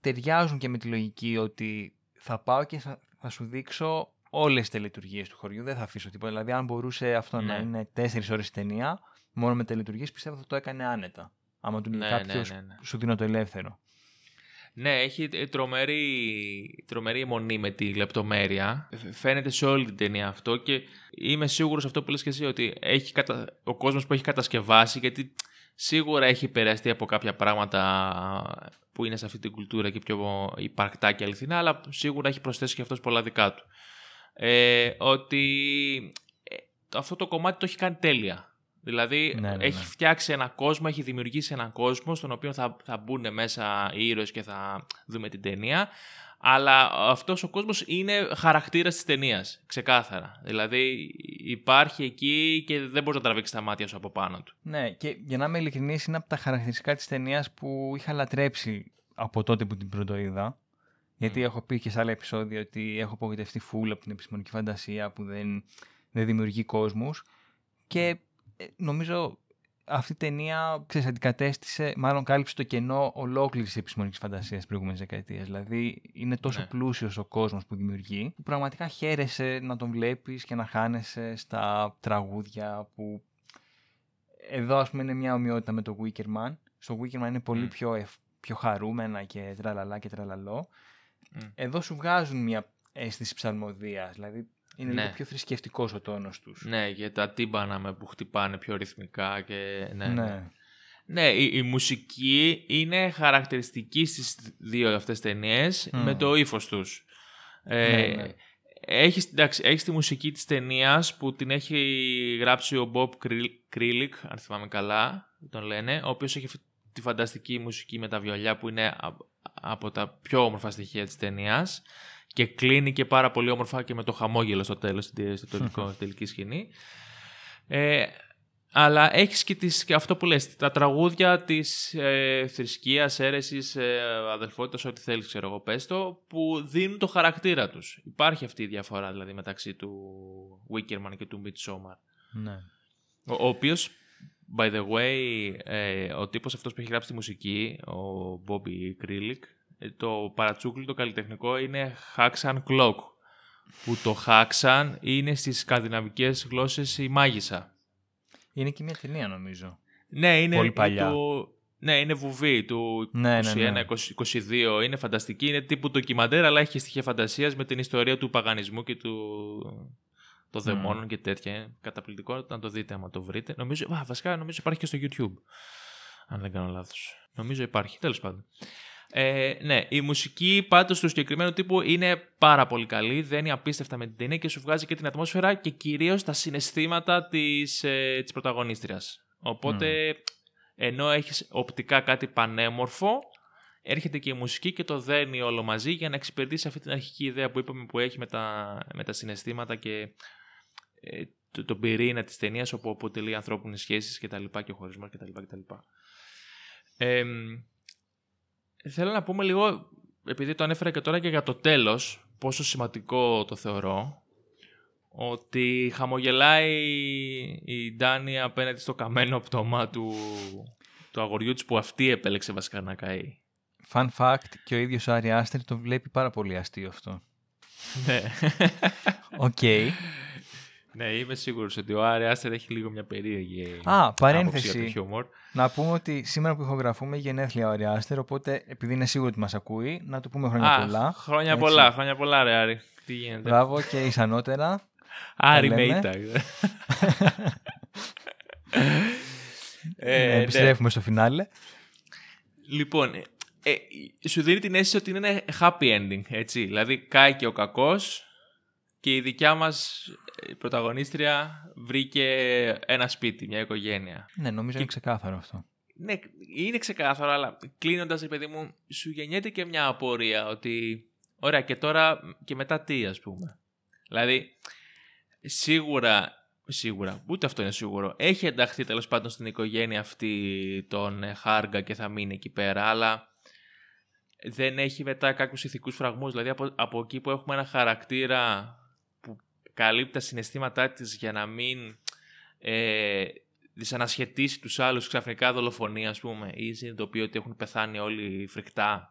[SPEAKER 3] ταιριάζουν και με τη λογική ότι θα πάω και θα, θα σου δείξω όλες τις τελετουργίες του χωριού. Δεν θα αφήσω τίποτα. Δηλαδή, αν μπορούσε αυτό να
[SPEAKER 4] Ναι.
[SPEAKER 3] είναι τέσσερις ώρες ταινία, μόνο με τελετουργίες, πιστεύω θα το έκανε άνετα. Άμα του λέει
[SPEAKER 4] Ναι,
[SPEAKER 3] κάποιος,
[SPEAKER 4] ναι, ναι, ναι.
[SPEAKER 3] σου δίνω το ελεύθερο.
[SPEAKER 4] Ναι, έχει ε, τρομερή, τρομερή αιμονή με τη λεπτομέρεια. Ε, Φαίνεται σε όλη την ταινία αυτό και είμαι σίγουρος αυτό που λες και εσύ ότι έχει κατα... ο κόσμος που έχει κατασκευάσει γιατί σίγουρα έχει επηρεαστεί από κάποια πράγματα που είναι σε αυτή την κουλτούρα και πιο υπαρκτά και αληθινά αλλά σίγουρα έχει προσθέσει και αυτός πολλά δικά του. Ε, ότι ε, αυτό το κομμάτι το έχει κάνει τέλεια. Δηλαδή
[SPEAKER 3] Ναι, ναι, ναι.
[SPEAKER 4] έχει φτιάξει ένα κόσμο, έχει δημιουργήσει έναν κόσμο στον οποίο θα, θα μπουν μέσα οι ήρωες και θα δούμε την ταινία. Αλλά αυτός ο κόσμος είναι χαρακτήρας της ταινίας, ξεκάθαρα. Δηλαδή υπάρχει εκεί και δεν μπορείς να τραβήξεις τα μάτια σου από πάνω του.
[SPEAKER 3] Ναι, και για να είμαι ειλικρινής, είναι από τα χαρακτηριστικά της ταινίας που είχα λατρέψει από τότε που την πρωτοείδα. Γιατί
[SPEAKER 4] Μμ.
[SPEAKER 3] έχω πει και σε άλλα επεισόδια ότι έχω απογοητευτεί φούλα από την επιστημονική φαντασία που δεν, δεν δημιουργεί κόσμους. Και ε, νομίζω αυτή η ταινία ξέρεις, αντικατέστησε, μάλλον κάλυψε το κενό ολόκληρης της επιστημονικής φαντασίας της προηγούμενης δεκαετίας. Δηλαδή είναι τόσο
[SPEAKER 4] Ναι.
[SPEAKER 3] πλούσιος ο κόσμος που δημιουργεί, που πραγματικά χαίρεσαι να τον βλέπεις και να χάνεσαι στα τραγούδια που. Εδώ, ας πούμε, είναι μια ομοιότητα με το Wickerman. Στο Wickerman είναι πολύ
[SPEAKER 4] Μμ.
[SPEAKER 3] πιο, ευ- πιο χαρούμενα και τραλαλά και τραλαλό.
[SPEAKER 4] Μμ.
[SPEAKER 3] Εδώ σου βγάζουν μια αίσθηση ψαλμοδίας, δηλαδή είναι
[SPEAKER 4] Ναι.
[SPEAKER 3] λίγο πιο θρησκευτικός ο τόνος τους.
[SPEAKER 4] Ναι, για τα τύμπανα με που χτυπάνε πιο ρυθμικά και... Ναι, ναι.
[SPEAKER 3] ναι.
[SPEAKER 4] Ναι, η, η μουσική είναι χαρακτηριστική στις δύο αυτές ταινίες
[SPEAKER 3] Μμ.
[SPEAKER 4] με το ύφος τους. Ε,
[SPEAKER 3] Ναι, ναι.
[SPEAKER 4] Έχεις, εντάξει, έχεις τη μουσική της ταινίας που την έχει γράψει ο Bob Κρίλικ, αν θυμάμαι καλά, τον λένε, ο οποίος έχει αυτή τη φανταστική μουσική με τα βιολιά που είναι α- από τα πιο όμορφα στοιχεία της ταινίας και κλείνει και πάρα πολύ όμορφα και με το χαμόγελο στο τέλος, στην στο τελικό, στη <laughs> τελική σκηνή. Ε, αλλά έχεις και, τις, και αυτό που λες, τα τραγούδια της ε, θρησκείας, αίρεσης, ε, αδελφότητας, ό,τι θέλεις ξέρω εγώ πες το, που δίνουν το χαρακτήρα τους. Υπάρχει αυτή η διαφορά δηλαδή μεταξύ του Wickerman και του Midsommar.
[SPEAKER 3] ναι.
[SPEAKER 4] Ο, ο οποίος, by the way, ε, ο τύπος αυτός που έχει γράψει τη μουσική, ο Bobby Krillick, ε, το παρατσούκλι το καλλιτεχνικό είναι Haxan Clock, που το Haxan είναι στις σκανδιναβικές γλώσσες η μάγισσα.
[SPEAKER 3] Είναι και μια ταινία νομίζω.
[SPEAKER 4] Ναι, είναι
[SPEAKER 3] Πολύ παλιά.
[SPEAKER 4] Του, ναι, είναι βουβή του
[SPEAKER 3] Ναι, ναι,
[SPEAKER 4] 21,
[SPEAKER 3] ναι.
[SPEAKER 4] 20, 22. Είναι φανταστική, είναι τύπου ντοκιμαντέρ, αλλά έχει και στοιχεία φαντασίας με την ιστορία του παγανισμού και του των δαιμόνων και τέτοια. Είναι καταπληκτικό να το δείτε άμα το βρείτε. Νομίζω, α, βασικά νομίζω υπάρχει και στο YouTube. Αν δεν κάνω λάθος. Νομίζω υπάρχει, τέλος πάντων. Ε, ναι, η μουσική πάντως του συγκεκριμένου τύπου είναι πάρα πολύ καλή, δένει απίστευτα με την ταινία και σου βγάζει και την ατμόσφαιρα και κυρίως τα συναισθήματα της, ε, της πρωταγωνίστριας. Οπότε, ενώ έχεις οπτικά κάτι πανέμορφο, έρχεται και η μουσική και το δένει όλο μαζί για να εξυπηρετήσει αυτή την αρχική ιδέα που είπαμε που έχει με τα, με τα συναισθήματα και ε, το, τον πυρήνα της ταινίας όπου αποτελεί ανθρώπινες σχέσεις και τα λοιπά και ο χωρισμός και τα λοιπά και τα λοιπά. Ε, θέλω να πούμε λίγο, επειδή το ανέφερα και τώρα και για το τέλος, πόσο σημαντικό το θεωρώ, ότι χαμογελάει η Ντάνη απέναντι στο καμένο πτώμα του, του αγοριού της που αυτή επέλεξε βασικά να καεί.
[SPEAKER 3] Fun fact, και ο ίδιος ο Άρη Άστερ το βλέπει πάρα πολύ αστείο αυτό.
[SPEAKER 4] ναι.
[SPEAKER 3] Οκ.
[SPEAKER 4] Ναι, είμαι σίγουρος ότι ο Άρη Άστερ έχει λίγο μια περίεργη
[SPEAKER 3] Α,
[SPEAKER 4] άποψη
[SPEAKER 3] παρένθεση.
[SPEAKER 4] για το χιούμορ.
[SPEAKER 3] Να πούμε ότι σήμερα που ηχογραφούμε γενέθλια ο Άρη Άστερ, οπότε επειδή είναι σίγουρο ότι μας ακούει, να του πούμε χρόνια
[SPEAKER 4] Α,
[SPEAKER 3] πολλά.
[SPEAKER 4] χρόνια
[SPEAKER 3] Έτσι.
[SPEAKER 4] πολλά, χρόνια πολλά ρε Άρη. Τι γίνεται;
[SPEAKER 3] Μπράβο και εις ανώτερα.
[SPEAKER 4] Άρη
[SPEAKER 3] τα
[SPEAKER 4] με
[SPEAKER 3] λέμε.
[SPEAKER 4] ήττα.
[SPEAKER 3] Ε,
[SPEAKER 4] ε, ναι.
[SPEAKER 3] επιστρέφουμε στο φινάλε.
[SPEAKER 4] Λοιπόν, ε, ε, σου δίνει την αίσθηση ότι είναι happy ending, έτσι. Δηλαδή, κάει και ο κακός και η δικιά μας ε, πρωταγωνίστρια βρήκε ένα σπίτι, μια οικογένεια.
[SPEAKER 3] Ναι, νομίζω είναι ξεκάθαρο αυτό.
[SPEAKER 4] Ναι, είναι ξεκάθαρο, αλλά κλείνοντας, ρε παιδί μου, σου γεννιέται και μια απορία ότι, ωραία, και τώρα και μετά τι, ας πούμε. Δηλαδή, σίγουρα, σίγουρα, ούτε αυτό είναι σίγουρο, έχει ενταχθεί τέλος πάντων στην οικογένεια αυτή τον ε, Χάργα και θα μείνει εκεί πέρα, αλλά δεν έχει μετά κάποιους ηθικούς φραγμούς. Δηλαδή, από, από εκεί που έχουμε ένα χαρακτήρα που καλύπτει τα συναισθήματά της για να μην ε, δυσανασχετήσει τους άλλους ξαφνικά δολοφονία, ας πούμε, ή συνειδητοποιεί ότι έχουν πεθάνει όλοι φρικτά.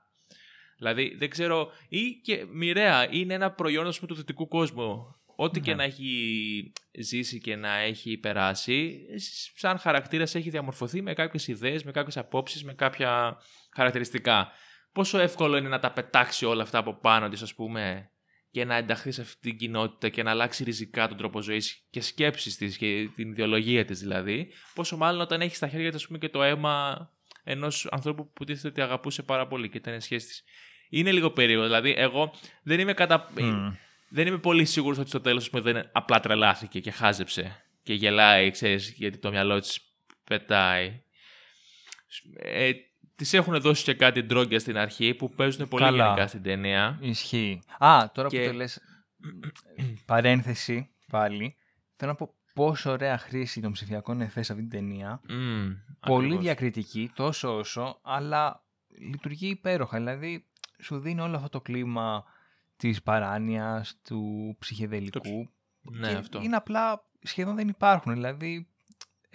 [SPEAKER 4] Δηλαδή, δεν ξέρω, ή και μοιραία, είναι ένα προϊόν, ας πούμε, του δυτικού κόσμου. Ό,τι και
[SPEAKER 3] Ναι.
[SPEAKER 4] να έχει ζήσει και να έχει περάσει, σαν χαρακτήρας έχει διαμορφωθεί με κάποιες ιδέες, με κάποιες απόψεις, με κάποια χαρακτηριστικά. Πόσο εύκολο είναι να τα πετάξει όλα αυτά από πάνω της, ας πούμε, και να ενταχθεί σε αυτή την κοινότητα και να αλλάξει ριζικά τον τρόπο ζωής και σκέψει της και την ιδεολογία της δηλαδή. Πόσο μάλλον όταν έχεις στα χέρια της, ας πούμε, και το αίμα ενός ανθρώπου που τίθεται ότι αγαπούσε πάρα πολύ και ήταν σχέση της. Είναι λίγο περίεργο. Δηλαδή, εγώ δεν είμαι, κατα...
[SPEAKER 3] Μμ.
[SPEAKER 4] δεν είμαι πολύ σίγουρος ότι στο τέλος δεν απλά τρελάθηκε και χάζεψε και γελάει, ξέρεις, γιατί το μυαλό της πετάει. Ε, Τη έχουν δώσει και κάτι ντρόγκια στην αρχή που παίζουν πολύ
[SPEAKER 3] Καλά.
[SPEAKER 4] γενικά στην ταινία.
[SPEAKER 3] Ισχύει. Α, τώρα
[SPEAKER 4] Και-
[SPEAKER 3] που το λες, παρένθεση πάλι, θέλω να πω πόσο ωραία χρήση των ψηφιακών εφέ σε αυτή την ταινία.
[SPEAKER 4] Μμμ,
[SPEAKER 3] Πολύ
[SPEAKER 4] ακριβώς.
[SPEAKER 3] διακριτική, τόσο όσο, αλλά λειτουργεί υπέροχα. Δηλαδή, σου δίνει όλο αυτό το κλίμα της παράνοιας, του ψυχεδελικού.
[SPEAKER 4] Ναι,
[SPEAKER 3] και
[SPEAKER 4] αυτό.
[SPEAKER 3] Είναι απλά, σχεδόν δεν υπάρχουν. Δηλαδή,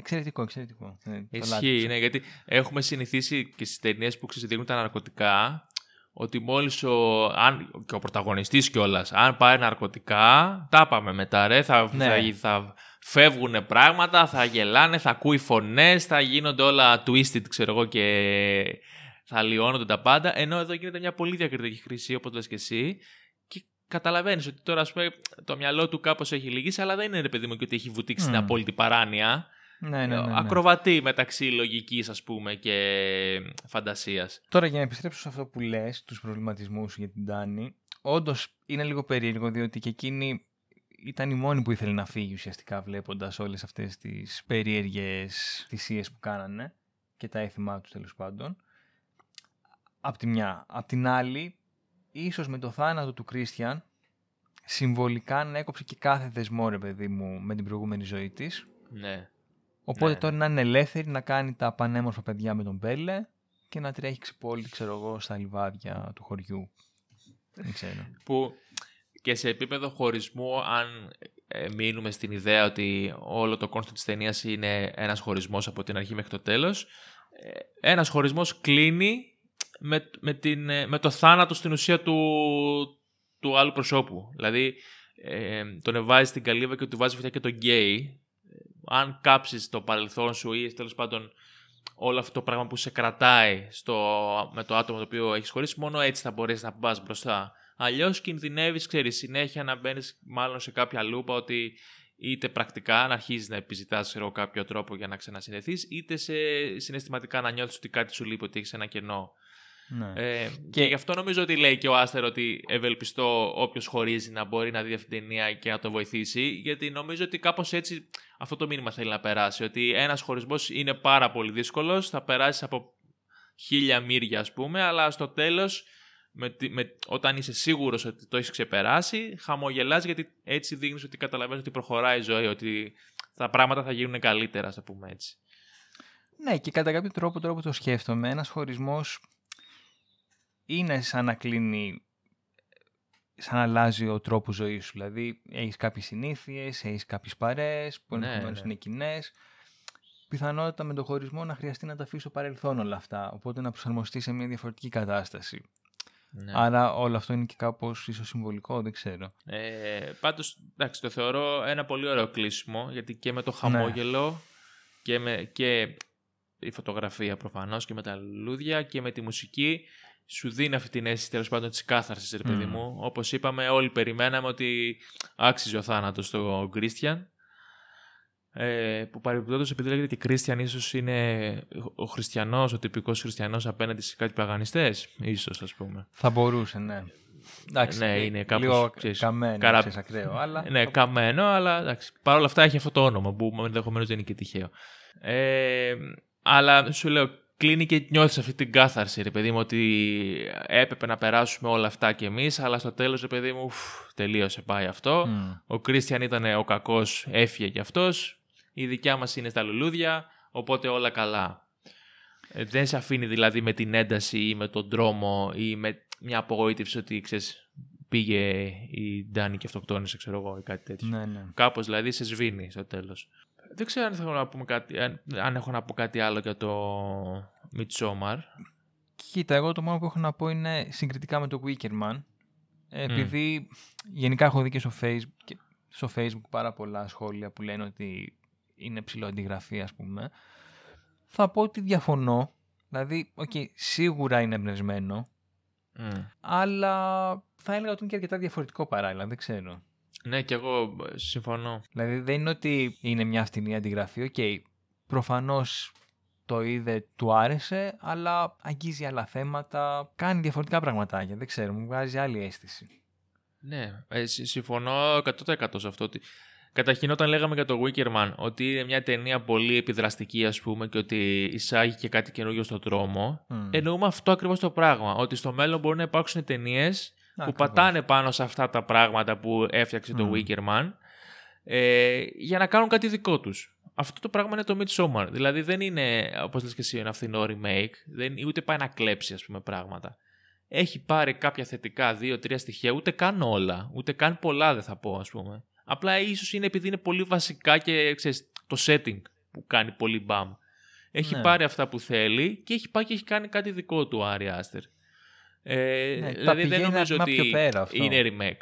[SPEAKER 3] Εξαιρετικό, εξαιρετικό. Ε, το
[SPEAKER 4] Ισχύει,
[SPEAKER 3] λάτρεψα.
[SPEAKER 4] ναι, γιατί έχουμε συνηθίσει και στις ταινίες που ξεζητούν τα ναρκωτικά ότι μόλις ο, αν, και ο πρωταγωνιστής κιόλας, αν πάρει ναρκωτικά, τα πάμε μετά ρε, θα,
[SPEAKER 3] Ναι.
[SPEAKER 4] θα, θα φεύγουν πράγματα, θα γελάνε, θα ακούει φωνές, θα γίνονται όλα twisted ξέρω εγώ και θα λιώνονται τα πάντα, ενώ εδώ γίνεται μια πολύ διακριτική χρήση όπως λες και εσύ και καταλαβαίνεις ότι τώρα ας πούμε, το μυαλό του κάπως έχει λυγίσει αλλά δεν είναι ρε παιδί μου και ότι έχει βουτήξει στην
[SPEAKER 3] Μμ.
[SPEAKER 4] απόλυτη παράνοια.
[SPEAKER 3] Ναι, ναι, ναι, ναι.
[SPEAKER 4] Ακροβατεί μεταξύ λογικής ας πούμε και φαντασίας.
[SPEAKER 3] Τώρα για να επιστρέψω σε αυτό που λες, τους προβληματισμούς για την Τάνη, όντως είναι λίγο περίεργο διότι και εκείνη ήταν η μόνη που ήθελε να φύγει ουσιαστικά βλέποντας όλες αυτές τις περίεργες θυσίες που κάνανε και τα έθιμά τους τέλος πάντων. Απ' τη μια. Απ' την άλλη, ίσως με το θάνατο του Κρίστιαν συμβολικά να έκοψε και κάθε δεσμό ρε παιδί μου με την προηγούμενη ζωή της
[SPEAKER 4] Ναι.
[SPEAKER 3] Οπότε
[SPEAKER 4] Ναι.
[SPEAKER 3] τώρα να είναι ελεύθερη να κάνει τα πανέμορφα παιδιά με τον Μπέλε και να τρέχει ξυπόλυτη, ξέρω εγώ, στα λιβάδια του χωριού. Δεν ξέρω.
[SPEAKER 4] Που και σε επίπεδο χωρισμού, αν ε, μείνουμε στην ιδέα ότι όλο το κόνστο της ταινίας είναι ένας χωρισμός από την αρχή μέχρι το τέλος, ε, ένας χωρισμός κλείνει με, με, την, ε, με το θάνατο στην ουσία του, του άλλου προσώπου. Δηλαδή, ε, τον βάζει στην καλύβα και του βάζει φωτιά και τον γκέι. Αν κάψεις το παρελθόν σου ή τέλος πάντων όλο αυτό το πράγμα που σε κρατάει στο, με το άτομο το οποίο έχεις χωρίσει, μόνο έτσι θα μπορέσεις να πας μπροστά. Αλλιώς κινδυνεύεις, ξέρεις, συνέχεια να μπαίνεις μάλλον σε κάποια λούπα ότι είτε πρακτικά να αρχίζεις να επιζητάς κάποιο τρόπο για να ξανασυνδεθεί, είτε σε συναισθηματικά να νιώθεις ότι κάτι σου λείπει, ότι έχεις ένα κενό.
[SPEAKER 3] Ναι.
[SPEAKER 4] Ε, και...
[SPEAKER 3] Και-
[SPEAKER 4] γι' αυτό νομίζω ότι λέει και ο Άστερ ότι ευελπιστώ όποιος χωρίζει να μπορεί να δει αυτή την ταινία και να το βοηθήσει. Γιατί νομίζω ότι κάπως έτσι αυτό το μήνυμα θέλει να περάσει. Ότι ένας χωρισμός είναι πάρα πολύ δύσκολος, θα περάσεις από χίλια μύρια, ας πούμε, αλλά στο τέλος, με, τη- με, όταν είσαι σίγουρος ότι το έχεις ξεπεράσει, χαμογελάς γιατί έτσι δείχνεις ότι καταλαβαίνεις ότι προχωράει η ζωή, ότι τα πράγματα θα γίνουν καλύτερα, ας το πούμε έτσι.
[SPEAKER 3] ναι, και κατά κάποιο τρόπο τώρα που το σκέφτομαι, ένας χωρισμός είναι σαν να κλείνει, σαν να αλλάζει ο τρόπος ζωής σου. Δηλαδή, έχεις κάποιες συνήθειες, έχεις κάποιες παρέες που
[SPEAKER 4] Ναι,
[SPEAKER 3] ενδεχομένως
[SPEAKER 4] ναι.
[SPEAKER 3] είναι κοινές. Πιθανότητα με τον χωρισμό να χρειαστεί να τα αφήσει στο παρελθόν όλα αυτά. Οπότε να προσαρμοστεί σε μια διαφορετική κατάσταση.
[SPEAKER 4] Ναι.
[SPEAKER 3] Άρα όλο αυτό είναι και κάπως ίσως συμβολικό, δεν ξέρω.
[SPEAKER 4] Ε, πάντως, εντάξει, το θεωρώ ένα πολύ ωραίο κλείσιμο, γιατί και με το χαμόγελο και, με, και η φωτογραφία προφανώς και με τα λουλούδια και με τη μουσική σου δίνει αυτή την αίσθηση τέλος πάντων της κάθαρσης, ρε παιδί
[SPEAKER 3] Μμμ.
[SPEAKER 4] μου. Όπως είπαμε, όλοι περιμέναμε ότι άξιζε ο θάνατος στον Κρίστιαν. Ε, που παρεμπιπτόντως, επειδή λέγεται και Κρίστιαν, ίσως είναι ο χριστιανός, ο τυπικός χριστιανός απέναντι σε κάτι παγανιστές, ίσως ας πούμε.
[SPEAKER 3] Θα μπορούσε, ναι. Εντάξει,
[SPEAKER 4] Ναι,
[SPEAKER 3] ε,
[SPEAKER 4] είναι κάπως,
[SPEAKER 3] λίγο
[SPEAKER 4] ξέρεις,
[SPEAKER 3] καμένο,
[SPEAKER 4] καρα-
[SPEAKER 3] ξέρεις, ακραίο, αλλά... <laughs>
[SPEAKER 4] Ναι, καμένο, αλλά εντάξει. Παρ' όλα αυτά έχει αυτό το όνομα που ενδεχομένως δεν είναι και τυχαίο. Ε, αλλά σου λέω, κλείνει και νιώθεις αυτή την κάθαρση, ρε παιδί μου, ότι έπρεπε να περάσουμε όλα αυτά κι εμείς, αλλά στο τέλος, ρε παιδί μου, ουφ, τελείωσε, πάει αυτό.
[SPEAKER 3] Μμ.
[SPEAKER 4] Ο Κρίστιαν ήταν ο κακός, έφυγε κι αυτός. Η δικιά μας είναι στα λουλούδια, οπότε όλα καλά. Ε, δεν σε αφήνει δηλαδή με την ένταση ή με τον τρόμο ή με μια απογοήτευση ότι ξέρεις, πήγε η Ντάνη και αυτοκτόνησε, ξέρω εγώ, ή κάτι τέτοιο.
[SPEAKER 3] Ναι, ναι.
[SPEAKER 4] Κάπως δηλαδή σε σβήνει στο τέλος. Δεν ξέρω αν, θέλω να πούμε κάτι, αν, αν έχω να πω κάτι άλλο για το Midsommar.
[SPEAKER 3] Κοίτα, εγώ το μόνο που έχω να πω είναι συγκριτικά με το Wickerman. Ε, Επειδή γενικά έχω δει και στο Facebook, και στο Facebook πάρα πολλά σχόλια που λένε ότι είναι ψιλοαντιγραφή, ας πούμε. Θα πω ότι διαφωνώ. Δηλαδή, οκ, σίγουρα είναι εμπνευσμένο,
[SPEAKER 4] Μμ.
[SPEAKER 3] αλλά θα έλεγα ότι είναι και αρκετά διαφορετικό παράλληλα, δεν ξέρω.
[SPEAKER 4] Ναι, και εγώ ε, συμφωνώ.
[SPEAKER 3] Δηλαδή δεν είναι ότι είναι μια φτηνή αντιγραφή. Οκ, προφανώς το είδε, του άρεσε, αλλά αγγίζει άλλα θέματα, κάνει διαφορετικά πραγματάκια. Δεν ξέρω, μου βγάζει άλλη αίσθηση.
[SPEAKER 4] Ναι, ε, συ- συμφωνώ 100% σε αυτό. Ότι... Καταρχήν όταν λέγαμε για το Wickerman ότι είναι μια ταινία πολύ επιδραστική ας πούμε και ότι εισάγει και κάτι καινούργιο στον τρόμο,
[SPEAKER 3] Μμ.
[SPEAKER 4] εννοούμε αυτό ακριβώς το πράγμα. Ότι στο μέλλον μπορούν να υπάρξουν ταινίες που
[SPEAKER 3] Ακριβώς.
[SPEAKER 4] πατάνε πάνω σε αυτά τα πράγματα που έφτιαξε το
[SPEAKER 3] Μμ.
[SPEAKER 4] Wickerman ε, για να κάνουν κάτι δικό τους. Αυτό το πράγμα είναι το Midsommar. Δηλαδή δεν είναι, όπως λες και εσύ, ένα φθηνό remake. Δεν, ούτε πάει να κλέψει, ας πούμε, πράγματα. Έχει πάρει κάποια θετικά δύο-τρία στοιχεία, ούτε καν όλα. Ούτε καν πολλά δεν θα πω, ας πούμε. Απλά ίσως είναι επειδή είναι πολύ βασικά και ξέρεις, το setting που κάνει πολύ μπαμ. Έχει
[SPEAKER 3] Ναι.
[SPEAKER 4] πάρει αυτά που θέλει και έχει πάει και έχει κάνει κάτι δικό του ο Άρη Άστερ. Ε,
[SPEAKER 3] Ναι, τα
[SPEAKER 4] δηλαδή δεν
[SPEAKER 3] πηγαίνει
[SPEAKER 4] νομίζω
[SPEAKER 3] ένα
[SPEAKER 4] ότι
[SPEAKER 3] βήμα πιο πέρα αυτό.
[SPEAKER 4] είναι remake.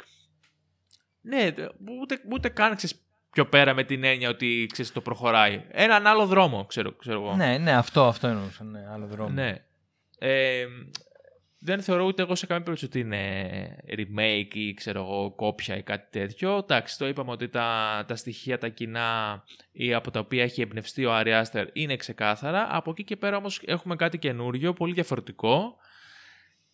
[SPEAKER 4] Ναι, δε- ούτε, ούτε καν ξέρεις, πιο πέρα με την έννοια ότι ξέρεις, το προχωράει. Έναν άλλο δρόμο, ξέρω, ξέρω εγώ.
[SPEAKER 3] Ναι, ναι, αυτό, αυτό εννοούσα. Ναι, άλλο δρόμο.
[SPEAKER 4] Ναι. Ε, δεν θεωρώ ούτε εγώ σε καμία περίπτωση ότι είναι remake ή ξέρω εγώ κόπια ή κάτι τέτοιο. Εντάξει, το είπαμε ότι τα, τα στοιχεία, τα κοινά ή από τα οποία έχει εμπνευστεί ο Άρη Άστερ είναι ξεκάθαρα. Από εκεί και πέρα όμως έχουμε κάτι καινούριο, πολύ διαφορετικό.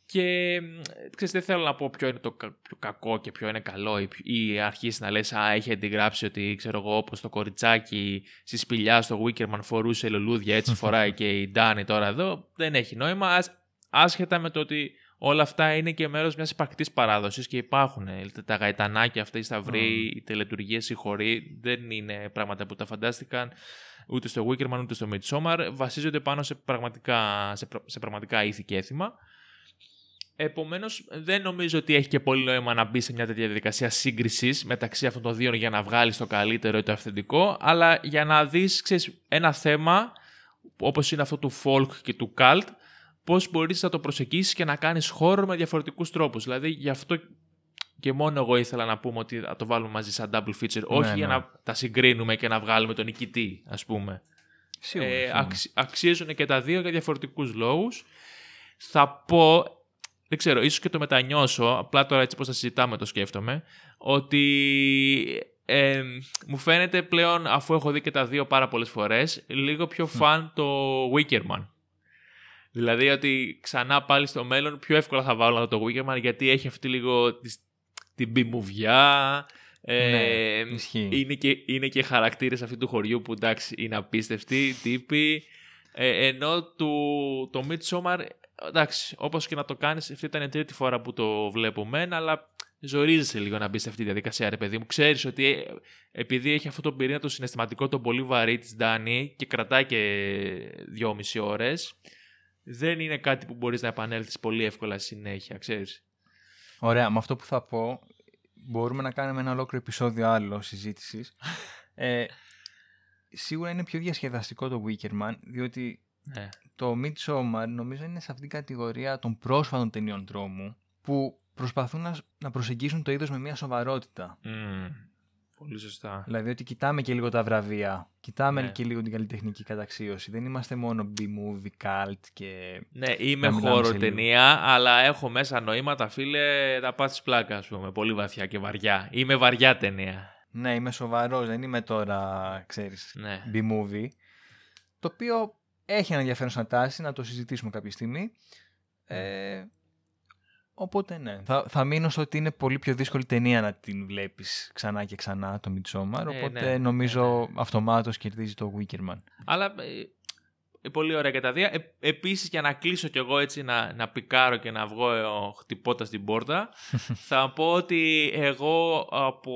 [SPEAKER 4] Και μ, ξέρεις, δεν θέλω να πω ποιο είναι το κα- πιο κακό και ποιο είναι καλό ή, ποιο- ή αρχίσεις να λες «Α, έχει αντιγράψει ότι ξέρω εγώ όπως το κοριτσάκι στη σπηλιά στο Wickerman φορούσε λουλούδια έτσι <laughs> φοράει και η Ντάνη τώρα εδώ». Δεν έχει νόημα, Ας- άσχετα με το ότι όλα αυτά είναι και μέρος μιας υπαρκτής παράδοσης και υπάρχουν. ε, Τα γαϊτανάκια αυτά, οι σταυροί, οι τελετουργίες, οι χοροί δεν είναι πράγματα που τα φαντάστηκαν ούτε στο Wickerman ούτε στο Midsommar. Βασίζονται πάνω σε πραγματικά, σε, πρα- σε πραγματικά ήθη και έθιμα. Επομένως, δεν νομίζω ότι έχει και πολύ νόημα να μπει σε μια τέτοια διαδικασία σύγκρισης μεταξύ αυτών των δύο για να βγάλεις το καλύτερο ή το αυθεντικό, αλλά για να δεις ένα θέμα όπως είναι αυτό του folk και του cult, πώς μπορείς να το προσεγγίσεις και να κάνεις χώρο με διαφορετικούς τρόπους. Δηλαδή, γι' αυτό και μόνο εγώ ήθελα να πούμε ότι θα το βάλουμε μαζί σαν double feature, όχι
[SPEAKER 3] ναι.
[SPEAKER 4] για να τα συγκρίνουμε και να βγάλουμε τον νικητή, ας πούμε.
[SPEAKER 3] Σίγουρα.
[SPEAKER 4] Ε,
[SPEAKER 3] σίγουρα.
[SPEAKER 4] αξι- αξίζουν και τα δύο για διαφορετικούς λόγους. Θα πω, δεν ξέρω, ίσως και το μετανιώσω, απλά τώρα έτσι πώς θα συζητάμε το σκέφτομαι, ότι ε, μου φαίνεται πλέον, αφού έχω δει και τα δύο πάρα πολλές φορές, λίγο πιο φαν το Wickerman. Δηλαδή ότι ξανά πάλι στο μέλλον πιο εύκολα θα βάλω το Wickerman γιατί έχει αυτή λίγο τη- την μπιμουβιά, ε,
[SPEAKER 3] Ναι, ισχύει.
[SPEAKER 4] είναι, και, είναι και χαρακτήρες αυτού του χωριού που εντάξει είναι απίστευτοι τύποι. Ε, ενώ του, το Midsommar, εντάξει, όπως και να το κάνεις, αυτή ήταν η τρίτη φορά που το βλέπω μεν, αλλά ζορίζεσαι λίγο να μπεις σε αυτή τη διαδικασία, ρε παιδί μου. Ξέρεις ότι ε, επειδή έχει αυτό το πυρήνα το συναισθηματικό, το πολύ βαρύ της Ντάνη και κρατάει και δυόμιση ώρες, δεν είναι κάτι που μπορείς να επανέλθεις πολύ εύκολα συνέχεια, ξέρεις.
[SPEAKER 3] Ωραία, με αυτό που θα πω, μπορούμε να κάνουμε ένα ολόκληρο επεισόδιο άλλο συζήτησης. <laughs> Ε, σίγουρα είναι πιο διασκεδαστικό το Wickerman, διότι
[SPEAKER 4] Ναι.
[SPEAKER 3] το Midsommar νομίζω είναι σε αυτήν την κατηγορία των πρόσφατων ταινιών τρόμου που προσπαθούν να, να προσεγγίσουν το είδος με μια σοβαρότητα.
[SPEAKER 4] Μμμ. Πολύ σωστά.
[SPEAKER 3] Δηλαδή ότι κοιτάμε και λίγο τα βραβεία, κοιτάμε
[SPEAKER 4] Ναι.
[SPEAKER 3] και λίγο την καλλιτεχνική καταξίωση. Δεν είμαστε μόνο B-movie, cult και...
[SPEAKER 4] Ναι, είμαι
[SPEAKER 3] Να μιλάμε
[SPEAKER 4] χώρο
[SPEAKER 3] σε λίγο.
[SPEAKER 4] ταινία, αλλά έχω μέσα νοήματα, φίλε, να πάθεις πλάκας, ας πούμε, πολύ βαθιά και βαριά. Είμαι βαριά ταινία.
[SPEAKER 3] Ναι, είμαι σοβαρός, δεν είμαι τώρα, ξέρεις,
[SPEAKER 4] Ναι.
[SPEAKER 3] B-movie. Το οποίο έχει ένα ενδιαφέρον σαν τάση, να το συζητήσουμε κάποια στιγμή. Ε, οπότε ναι, θα, θα μείνω στο ότι είναι πολύ πιο δύσκολη ταινία να την βλέπεις ξανά και ξανά το Midsommar,
[SPEAKER 4] Ε,
[SPEAKER 3] οπότε
[SPEAKER 4] ναι,
[SPEAKER 3] νομίζω
[SPEAKER 4] ναι, ναι.
[SPEAKER 3] αυτομάτως κερδίζει το Wickerman.
[SPEAKER 4] Αλλά ε, ε, πολύ ωραία και τα δύο. Ε, επίσης, για να κλείσω κι εγώ έτσι να, να πικάρω και να βγω ε, χτυπώντας την πόρτα, <laughs> θα πω ότι εγώ από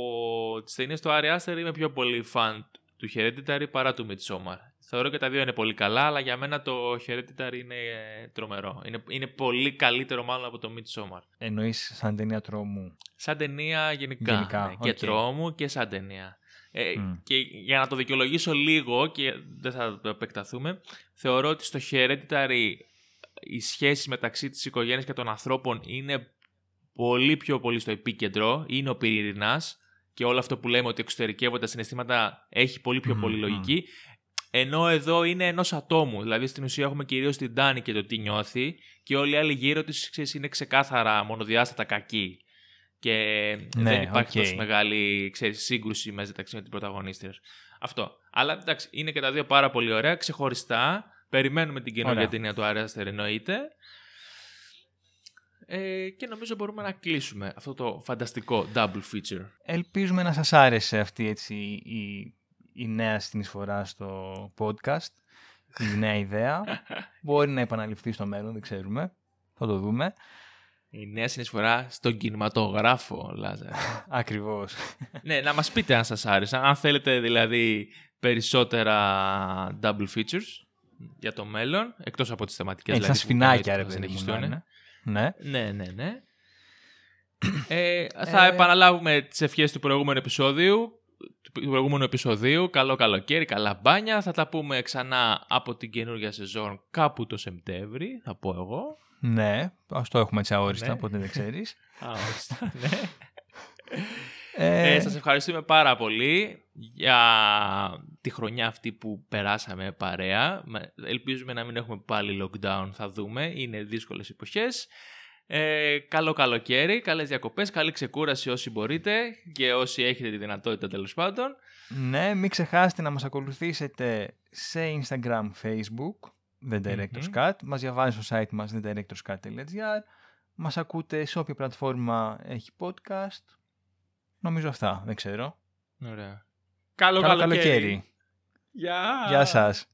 [SPEAKER 4] τις ταινίες του Άρη Άστερ είμαι πιο πολύ φαν του Hereditary παρά του Midsommar. Θεωρώ και τα δύο είναι πολύ καλά, αλλά για μένα το Hereditary είναι ε, τρομερό. Είναι, είναι πολύ καλύτερο μάλλον από το Midsommar.
[SPEAKER 3] Εννοείς σαν ταινία τρόμου.
[SPEAKER 4] Σαν ταινία γενικά.
[SPEAKER 3] Γενικά,
[SPEAKER 4] ναι, και
[SPEAKER 3] οκ.
[SPEAKER 4] τρόμου και σαν ταινία. Ε,
[SPEAKER 3] Μμ.
[SPEAKER 4] Και για να το δικαιολογήσω λίγο και δεν θα το επεκταθούμε, θεωρώ ότι στο Hereditary οι σχέσεις μεταξύ της οικογένειας και των ανθρώπων είναι πολύ πιο πολύ στο επίκεντρο, είναι ο πυρηνάς και όλο αυτό που λέμε ότι εξωτερικεύονται τα συναισθήματα έχει πολύ πιο
[SPEAKER 3] Μμμ,
[SPEAKER 4] πολύ
[SPEAKER 3] μμμ.
[SPEAKER 4] λογική. Ενώ εδώ είναι ενός ατόμου. Δηλαδή στην ουσία έχουμε κυρίως την Ντάνη και το τι νιώθει, και όλοι οι άλλοι γύρω της είναι ξεκάθαρα μονοδιάστατα κακοί. Και
[SPEAKER 3] Ναι,
[SPEAKER 4] δεν υπάρχει
[SPEAKER 3] οκ.
[SPEAKER 4] τόσο μεγάλη ξέρεις, σύγκρουση μέσα μεταξύ με την πρωταγωνίστρια. Αυτό. Αλλά εντάξει, είναι και τα δύο πάρα πολύ ωραία, ξεχωριστά. Περιμένουμε την καινούργια
[SPEAKER 3] Ωραία.
[SPEAKER 4] ταινία του Άρη Άστερ εννοείται. Ε, και νομίζω μπορούμε να κλείσουμε αυτό το φανταστικό double feature.
[SPEAKER 3] Ελπίζουμε να σας άρεσε αυτή έτσι η, η νέα συνεισφορά στο podcast, η νέα ιδέα. <laughs> Μπορεί να επαναληφθεί στο μέλλον, δεν ξέρουμε. Θα το δούμε.
[SPEAKER 4] Η νέα συνεισφορά στον κινηματογράφο, Λάζαρ. <laughs>
[SPEAKER 3] Ακριβώς.
[SPEAKER 4] ναι, να μας πείτε αν σας άρεσαν. Αν θέλετε δηλαδή περισσότερα double features για το μέλλον, εκτός από τις θεματικές.
[SPEAKER 3] Έχει σαν
[SPEAKER 4] δηλαδή, που
[SPEAKER 3] σφινάκια, ρε
[SPEAKER 4] εννοείται
[SPEAKER 3] παιδί
[SPEAKER 4] θα
[SPEAKER 3] μου. να
[SPEAKER 4] συνεχιστούν.
[SPEAKER 3] είναι. Ναι.
[SPEAKER 4] Ναι, ναι, ναι. <clears throat> ε, θα
[SPEAKER 3] Ε,
[SPEAKER 4] επαναλάβουμε τις ευχές του προηγούμενου επεισόδιου. Του προηγούμενου επεισοδίου. Καλό καλοκαίρι, καλά μπάνια. Θα τα πούμε ξανά από την καινούργια σεζόν κάπου το Σεπτέμβρη, θα πω εγώ.
[SPEAKER 3] Ναι, ας το έχουμε έτσι αόριστα,
[SPEAKER 4] Ναι.
[SPEAKER 3] οπότε δεν ξέρεις. <laughs>
[SPEAKER 4] Α, ώστα, ναι.
[SPEAKER 3] Ε,
[SPEAKER 4] Ε, σας ευχαριστούμε πάρα πολύ για τη χρονιά αυτή που περάσαμε παρέα. Μα- Ελπίζουμε να μην έχουμε πάλι lockdown, θα δούμε. Είναι δύσκολες εποχές. Ε, καλό καλοκαίρι, καλές διακοπές, καλή ξεκούραση όσοι μπορείτε και όσοι έχετε τη δυνατότητα τέλος πάντων.
[SPEAKER 3] Ναι, μην ξεχάσετε να μας ακολουθήσετε σε Instagram, Facebook, The Director's
[SPEAKER 4] Μμμ.
[SPEAKER 3] Cut. Μας διαβάζει στο site μας thedirectorscut.gr. Μας ακούτε σε όποια πλατφόρμα έχει podcast. Νομίζω αυτά, δεν ξέρω.
[SPEAKER 4] Ωραία. Καλό,
[SPEAKER 3] Καλό
[SPEAKER 4] καλοκαίρι.
[SPEAKER 3] καλοκαίρι.
[SPEAKER 4] Γεια.
[SPEAKER 3] Γεια σας.